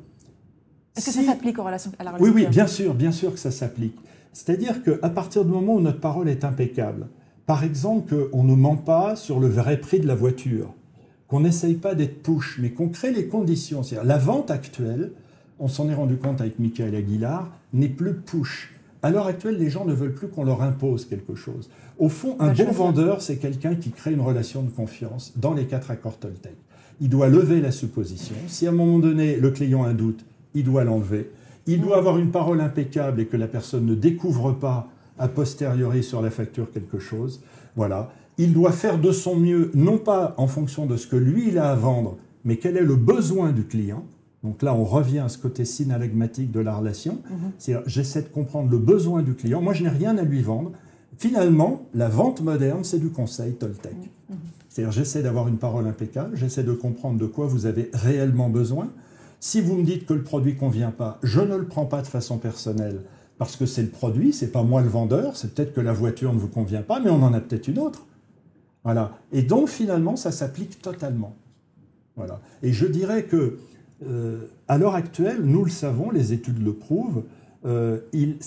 Est-ce que ça s'applique à la relation oui, oui, bien sûr, bien sûr que ça s'applique. C'est-à-dire qu'à partir du moment où notre parole est impeccable, par exemple qu'on ne ment pas sur le vrai prix de la voiture, qu'on n'essaye pas d'être push, mais qu'on crée les conditions. C'est-à-dire la vente actuelle, on s'en est rendu compte avec Michael Aguilar, n'est plus push. À l'heure actuelle, les gens ne veulent plus qu'on leur impose quelque chose. Au fond, un va bon vendeur, c'est quelqu'un qui crée une relation de confiance dans les quatre accords Toltec. Il doit lever la supposition. Si à un moment donné, le client a un doute, il doit l'enlever. Il doit avoir une parole impeccable et que la personne ne découvre pas a posteriori sur la facture quelque chose. Voilà. Il doit faire de son mieux, non pas en fonction de ce que lui il a à vendre, mais quel est le besoin du client. Donc là, on revient à ce côté synalagmatique de la relation. C'est-à-dire, j'essaie de comprendre le besoin du client. Moi, je n'ai rien à lui vendre. Finalement, la vente moderne, c'est du conseil Toltec. C'est-à-dire, j'essaie d'avoir une parole impeccable, j'essaie de comprendre de quoi vous avez réellement besoin. Si vous me dites que le produit convient pas, je ne le prends pas de façon personnelle parce que c'est le produit, c'est pas moi le vendeur, c'est peut-être que la voiture ne vous convient pas, mais on en a peut-être une autre. Voilà. Et donc finalement, ça s'applique totalement. Voilà. Et je dirais que euh, à l'heure actuelle, nous le savons, les études le prouvent, euh, il-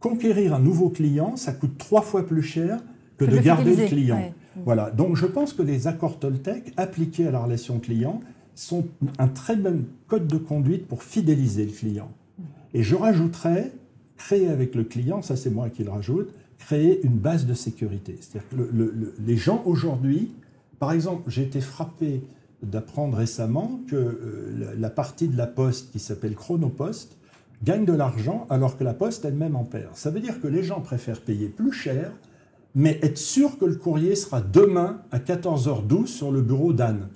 conquérir un nouveau client, ça coûte trois fois plus cher que, Que de le garder le client. ouais. Voilà. Donc je pense que les accords Toltec appliqués à la relation client sont un très bon code de conduite pour fidéliser le client. Et je rajouterais, créer avec le client, ça c'est moi qui le rajoute, créer une base de sécurité. C'est-à-dire que le- le- le- les gens aujourd'hui, par exemple, j'ai été frappé d'apprendre récemment que euh, la, partie de la Poste qui s'appelle Chronopost gagne de l'argent alors que la Poste elle-même en perd. Ça veut dire que les gens préfèrent payer plus cher, mais être sûr que le courrier sera demain à 14h12 sur le bureau d'Anne.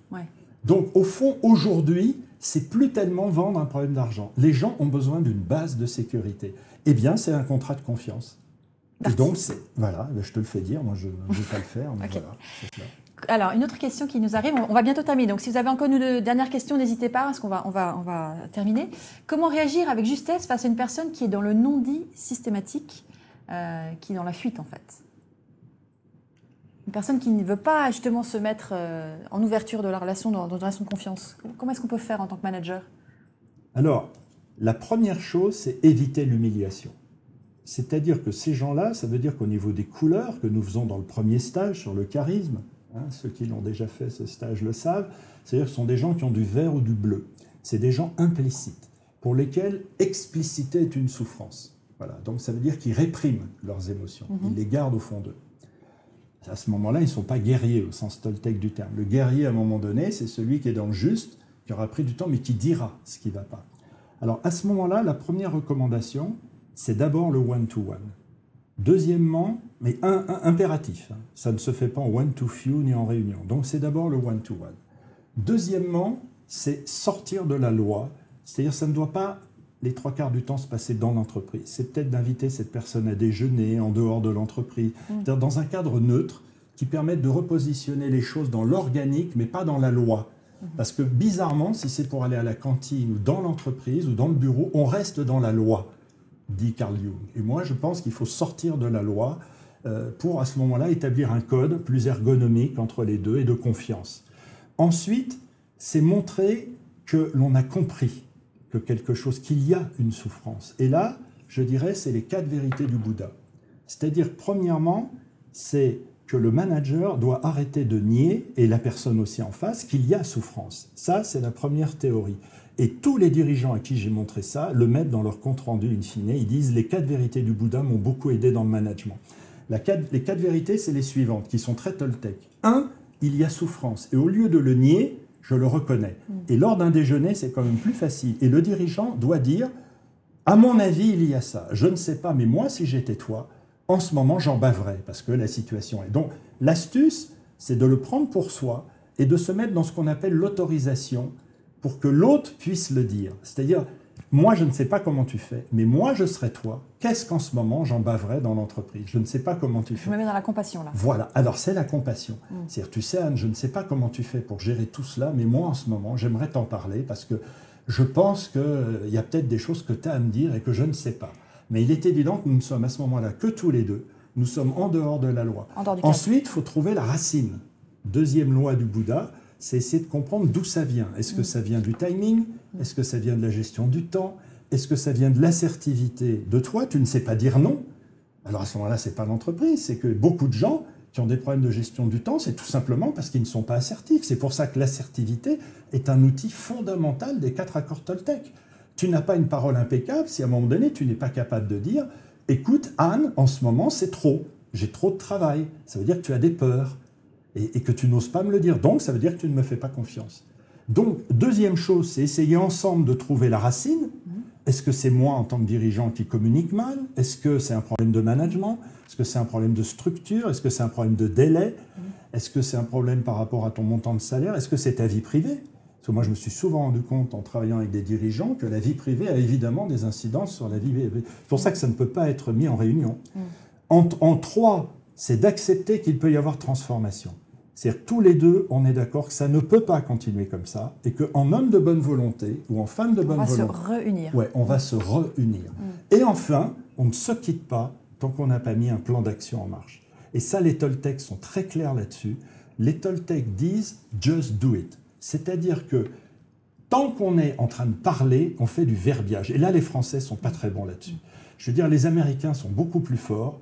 Donc, au fond, aujourd'hui, c'est plus tellement vendre un problème d'argent. Les gens ont besoin d'une base de sécurité. Eh bien, c'est un contrat de confiance. Et donc, c'est voilà, ben, je te le fais dire. Moi, je ne vais pas le faire, mais voilà. Alors, une autre question qui nous arrive, on va bientôt terminer. Donc, si vous avez encore une dernières questions, n'hésitez pas, parce qu'on va, on va, on va terminer. Comment réagir avec justesse face à une personne qui est dans le non-dit systématique, euh, qui est dans la fuite, en fait? Une personne qui ne veut pas justement se mettre euh, en ouverture de la relation, dans, dans une relation de confiance. Comment est-ce qu'on peut faire en tant que manager? Alors, La première chose, c'est éviter l'humiliation. C'est-à-dire que ces gens-là, ça veut dire qu'au niveau des couleurs que nous faisons dans le premier stage sur le charisme, hein, ceux qui l'ont déjà fait ce stage le savent, c'est-à-dire que ce sont des gens qui ont du vert ou du bleu. C'est des gens implicites, pour lesquels expliciter est une souffrance. Voilà. Donc ça veut dire qu'ils répriment leurs émotions, Mhm. ils les gardent au fond d'eux. À ce moment-là, ils ne sont pas guerriers au sens toltec du terme. Le guerrier, à un moment donné, c'est celui qui est dans le juste, qui aura pris du temps, mais qui dira ce qui ne va pas. Alors à ce moment-là, la première recommandation, c'est d'abord le one-to-one. Deuxièmement, mais un, impératif, hein, ça ne se fait pas en one-to-few ni en réunion. Donc c'est d'abord le one-to-one. Deuxièmement, c'est sortir de la loi, c'est-à-dire ça ne doit pas les trois quarts du temps se passer dans l'entreprise. C'est peut-être d'inviter cette personne à déjeuner en dehors de l'entreprise, c'est-à-dire dans un cadre neutre qui permette de repositionner les choses dans l'organique, mais pas dans la loi. Parce que bizarrement, si c'est pour aller à la cantine ou dans l'entreprise ou dans le bureau, on reste dans la loi, dit Carl Jung. Et moi, je pense qu'il faut sortir de la loi euh, pour, à ce moment-là, établir un code plus ergonomique entre les deux et de confiance. Ensuite, c'est montrer que l'on a compris que quelque chose, qu'il y a une souffrance. Et là, je dirais, c'est les quatre vérités du Bouddha. C'est-à-dire, premièrement, c'est que le manager doit arrêter de nier, et la personne aussi en face, qu'il y a souffrance. Ça, c'est la première théorie. Et tous les dirigeants à qui j'ai montré ça le mettent dans leur compte-rendu in fine. Ils disent les quatre vérités du Bouddha m'ont beaucoup aidé dans le management. La quatre- les quatre vérités, c'est les suivantes, qui sont très toltec. Un, il y a souffrance. Et au lieu de le nier, je le reconnais. Et lors d'un déjeuner, c'est quand même plus facile. Et le dirigeant doit dire, à mon avis, il y a ça. Je ne sais pas, mais moi, si j'étais toi, en ce moment, j'en baverais, parce que la situation est. Donc, l'astuce, c'est de le prendre pour soi et de se mettre dans ce qu'on appelle l'autorisation pour que l'autre puisse le dire. C'est-à-dire, moi, je ne sais pas comment tu fais, mais moi, je serais toi. Qu'est-ce qu'en ce moment, j'en baverais dans l'entreprise? Je ne sais pas comment tu Je fais. me mets dans la compassion là. Voilà, alors c'est la compassion. Mm. C'est-à-dire, tu sais, Anne, je ne sais pas comment tu fais pour gérer tout cela, mais moi, en ce moment, j'aimerais t'en parler parce que je pense qu'il y a peut-être des choses que tu as à me dire et que je ne sais pas. Mais il est évident que nous ne sommes à ce moment-là que tous les deux. Nous sommes en dehors de la loi. En dehors du cadre. Ensuite, il faut trouver la racine. Deuxième loi du Bouddha, c'est essayer de comprendre d'où ça vient. Est-ce que Mm. ça vient du timing? Est-ce que ça vient de la gestion du temps? Est-ce que ça vient de l'assertivité de toi? Tu ne sais pas dire non. Alors à ce moment-là, c'est pas l'entreprise, c'est que beaucoup de gens qui ont des problèmes de gestion du temps, c'est tout simplement parce qu'ils ne sont pas assertifs. C'est pour ça que l'assertivité est un outil fondamental des quatre accords Toltec. Tu n'as pas une parole impeccable si à un moment donné, tu n'es pas capable de dire Écoute, Anne, en ce moment, c'est trop. J'ai trop de travail. Ça veut dire que tu as des peurs et, et que tu n'oses pas me le dire. Donc, ça veut dire que tu ne me fais pas confiance. Donc, deuxième chose, c'est essayer ensemble de trouver la racine. Est-ce que c'est moi en tant que dirigeant qui communique mal? Est-ce que c'est un problème de management? Est-ce que c'est un problème de structure? Est-ce que c'est un problème de délai? Est-ce que c'est un problème par rapport à ton montant de salaire? Est-ce que c'est ta vie privée? Parce que moi, je me suis souvent rendu compte en travaillant avec des dirigeants que la vie privée a évidemment des incidences sur la vie. C'est pour ça que ça ne peut pas être mis en réunion. En, en trois, c'est d'accepter qu'il peut y avoir transformation. C'est-à-dire tous les deux, on est d'accord que ça ne peut pas continuer comme ça et qu'en homme de bonne volonté ou en femme de On bonne va se volonté, réunir. Ouais, on va se réunir. Et enfin, on ne se quitte pas tant qu'on n'a pas mis un plan d'action en marche. Et ça, les Toltecs sont très clairs là-dessus. Les Toltecs disent just do it. C'est-à-dire que tant qu'on est en train de parler, on fait du verbiage. Et là, les Français sont pas très bons là-dessus. Je veux dire, les Américains sont beaucoup plus forts.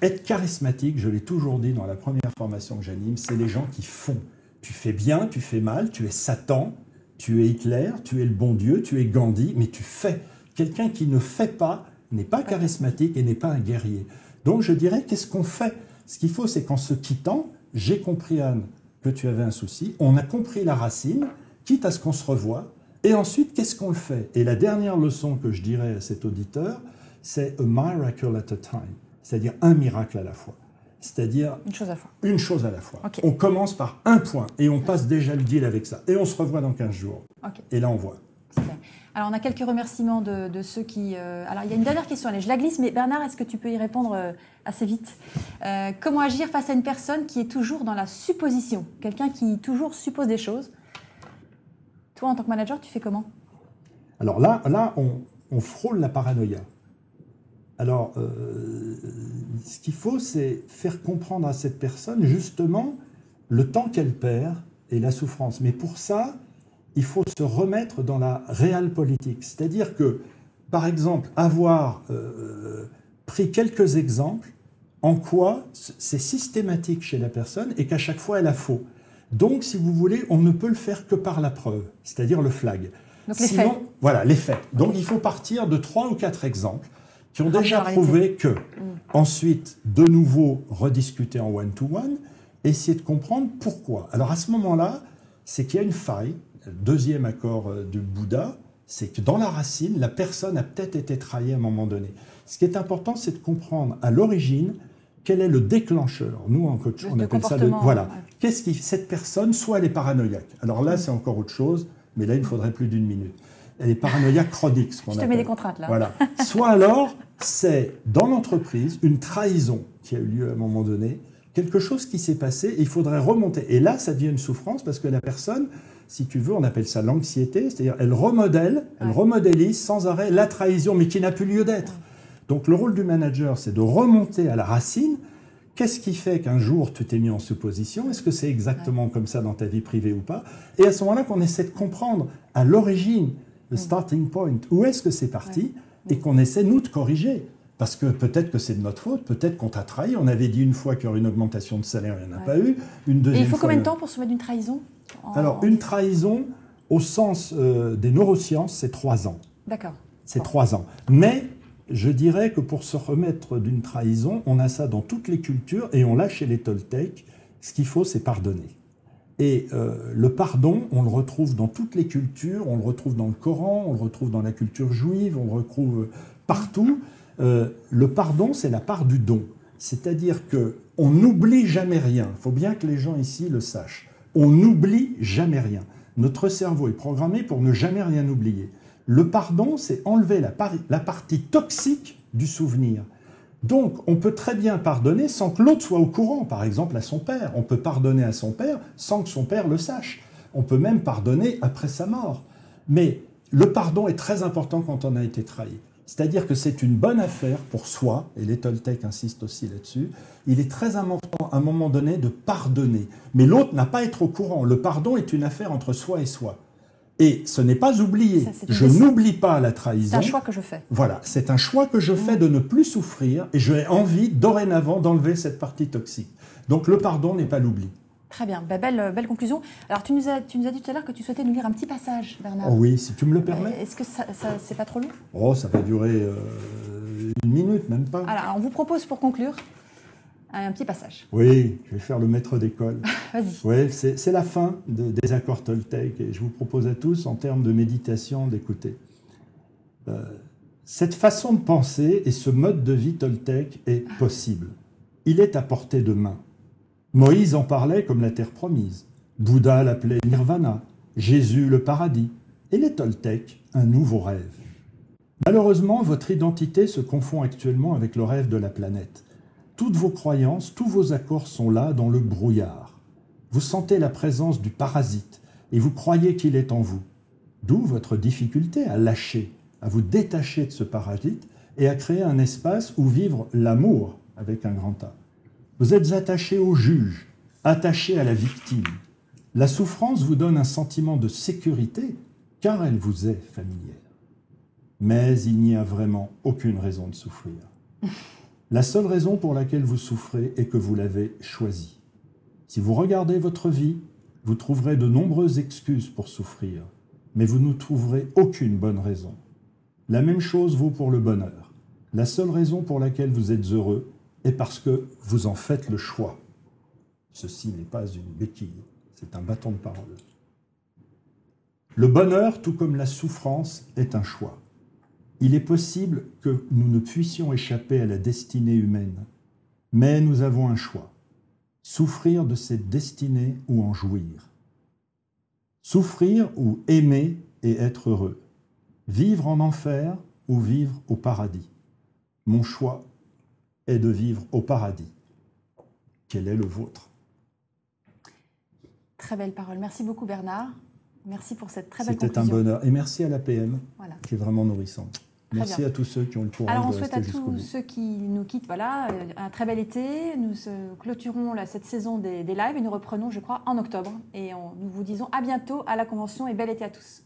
Être charismatique, je l'ai toujours dit dans la première formation que j'anime, c'est les gens qui font. Tu fais bien, tu fais mal, tu es Satan, tu es Hitler, tu es le bon Dieu, tu es Gandhi, mais tu fais. Quelqu'un qui ne fait pas n'est pas charismatique et n'est pas un guerrier. Donc je dirais, qu'est-ce qu'on fait? Ce qu'il faut, c'est qu'en se quittant, j'ai compris, Anne, que tu avais un souci, on a compris la racine, quitte à ce qu'on se revoie, et ensuite, qu'est-ce qu'on fait? Et la dernière leçon que je dirais à cet auditeur, c'est a miracle at a time, c'est-à-dire un miracle à la fois. C'est-à-dire Une chose à la fois. une chose à la fois. On commence par un point et on passe déjà le deal avec ça. Et on se revoit dans 15 jours. Et là, on voit. Super. Alors, on a quelques remerciements de, de ceux qui. euh, Alors, il y a une dernière question. Allez, je la glisse, mais Bernard, est-ce que tu peux y répondre euh, assez vite? Euh, Comment agir face à une personne qui est toujours dans la supposition? Quelqu'un qui toujours suppose des choses Toi, en tant que manager, tu fais comment? Alors là, là on, on frôle la paranoïa. Alors, euh, ce qu'il faut, c'est faire comprendre à cette personne justement le temps qu'elle perd et la souffrance. Mais pour ça, il faut se remettre dans la réelle politique. C'est-à-dire que, par exemple, avoir euh, pris quelques exemples en quoi c'est systématique chez la personne et qu'à chaque fois elle a faux. Donc, si vous voulez, on ne peut le faire que par la preuve, c'est-à-dire le flag. Donc les faits. Voilà, les faits. Donc, il faut partir de trois ou quatre exemples qui ont déjà prouvé que, Mm. ensuite, de nouveau rediscuter en one-to-one, essayer de comprendre pourquoi. Alors, à ce moment-là, c'est qu'il y a une faille, le deuxième accord euh, du Bouddha, c'est que dans la racine, la personne a peut-être été trahie à un moment donné. Ce qui est important, c'est de comprendre à l'origine quel est le déclencheur. Nous, en coach, on le appelle ça le. Voilà. Qu'est-ce qui. Cette personne, soit elle est paranoïaque. Alors là, c'est encore autre chose, mais là, il faudrait plus d'une minute. Elle est paranoïaque chronique, ce Je te mets des contraintes là. Voilà. Soit alors, c'est dans l'entreprise une trahison qui a eu lieu à un moment donné, quelque chose qui s'est passé et il faudrait remonter. Et là, ça devient une souffrance parce que la personne, si tu veux, on appelle ça l'anxiété, c'est-à-dire elle remodèle, elle Ouais. remodélise sans arrêt la trahison, mais qui n'a plus lieu d'être. Donc le rôle du manager, c'est de remonter à la racine. Qu'est-ce qui fait qu'un jour tu t'es mis en supposition? Est-ce que c'est exactement comme ça dans ta vie privée ou pas? Et à ce moment-là, qu'on essaie de comprendre à l'origine, le starting point, où est-ce que c'est parti, et qu'on essaie, nous, de corriger? Parce que peut-être que c'est de notre faute, peut-être qu'on t'a trahi. On avait dit une fois qu'il y aurait une augmentation de salaire, il n'y en a Ouais. pas eu. Une Et deuxième il faut fois, combien de temps pour se mettre d'une trahison En- Alors, une trahison, au sens euh, des neurosciences, c'est trois ans. D'accord. C'est Bon. trois ans. Mais je dirais que pour se remettre d'une trahison, on a ça dans toutes les cultures et on l'a chez les Toltecs. Ce qu'il faut, c'est pardonner. Et euh, le pardon, on le retrouve dans toutes les cultures, on le retrouve dans le Coran, on le retrouve dans la culture juive, on le retrouve partout. Euh, le pardon, c'est la part du don. C'est-à-dire que on n'oublie jamais rien. Il faut bien que les gens ici le sachent. On n'oublie jamais rien. Notre cerveau est programmé pour ne jamais rien oublier. Le pardon, c'est enlever la partie toxique du souvenir. Donc, on peut très bien pardonner sans que l'autre soit au courant, par exemple à son père. On peut pardonner à son père sans que son père le sache. On peut même pardonner après sa mort. Mais le pardon est très important quand on a été trahi. C'est-à-dire que c'est une bonne affaire pour soi, et les Toltecs insistent aussi là-dessus. Il est très important à un moment donné de pardonner. Mais l'autre n'a pas à être au courant. Le pardon est une affaire entre soi et soi. Et ce n'est pas oublié. Ça, c'est Je n'oublie pas la C'est trahison. un choix que je fais. Voilà, c'est un choix que je fais de ne plus souffrir et j'ai envie dorénavant d'enlever cette partie toxique. Donc le pardon n'est pas l'oubli. Très bien, Bah, belle, belle conclusion. Alors, tu nous, as, tu nous as dit tout à l'heure que tu souhaitais nous lire un petit passage, Bernard. Oh oui, si tu me le Euh, permets. Est-ce que ça, ça- c'est pas trop long? Oh, ça va durer euh, une minute, même pas. Alors, on vous propose pour conclure un petit passage. Oui, je vais faire le maître d'école. Vas-y. Oui, c'est la fin de- des accords Toltec et je vous propose à tous, en termes de méditation, d'écouter. Euh, cette façon de penser et ce mode de vie Toltec est possible. Il est à portée de main. Moïse en parlait comme la terre promise. Bouddha l'appelait Nirvana. Jésus le paradis. Et les Toltecs, un nouveau rêve. Malheureusement, votre identité se confond actuellement avec le rêve de la planète. Toutes vos croyances, tous vos accords sont là dans le brouillard. Vous sentez la présence du parasite et vous croyez qu'il est en vous. D'où votre difficulté à lâcher, à vous détacher de ce parasite et à créer un espace où vivre l'amour avec un grand A. Vous êtes attaché au juge, attaché à la victime. La souffrance vous donne un sentiment de sécurité car elle vous est familière. Mais il n'y a vraiment aucune raison de souffrir. La seule raison pour laquelle vous souffrez est que vous l'avez choisi. Si vous regardez votre vie, vous trouverez de nombreuses excuses pour souffrir, mais vous ne trouverez aucune bonne raison. La même chose vaut pour le bonheur. La seule raison pour laquelle vous êtes heureux est parce que vous en faites le choix. Ceci n'est pas une béquille, c'est un bâton de parole. Le bonheur, tout comme la souffrance, est un choix. Il est possible que nous ne puissions échapper à la destinée humaine, mais nous avons un choix. Souffrir de cette destinée ou en jouir. Souffrir ou aimer et être heureux. Vivre en enfer ou vivre au paradis. Mon choix est de vivre au paradis. Quel est le vôtre? Très belle parole. Merci beaucoup, Bernard. Merci pour cette très belle C'était un bonheur. Et merci à l'APM, Voilà. qui est vraiment nourrissante. Merci bien. à tous ceux qui ont le courage Alors on de souhaite à tous ceux qui nous quittent voilà, euh, un très bel été. Nous clôturons là, cette saison des, des lives et nous reprenons, je crois, en octobre. Et on- nous vous disons à bientôt à la convention et bel été à tous.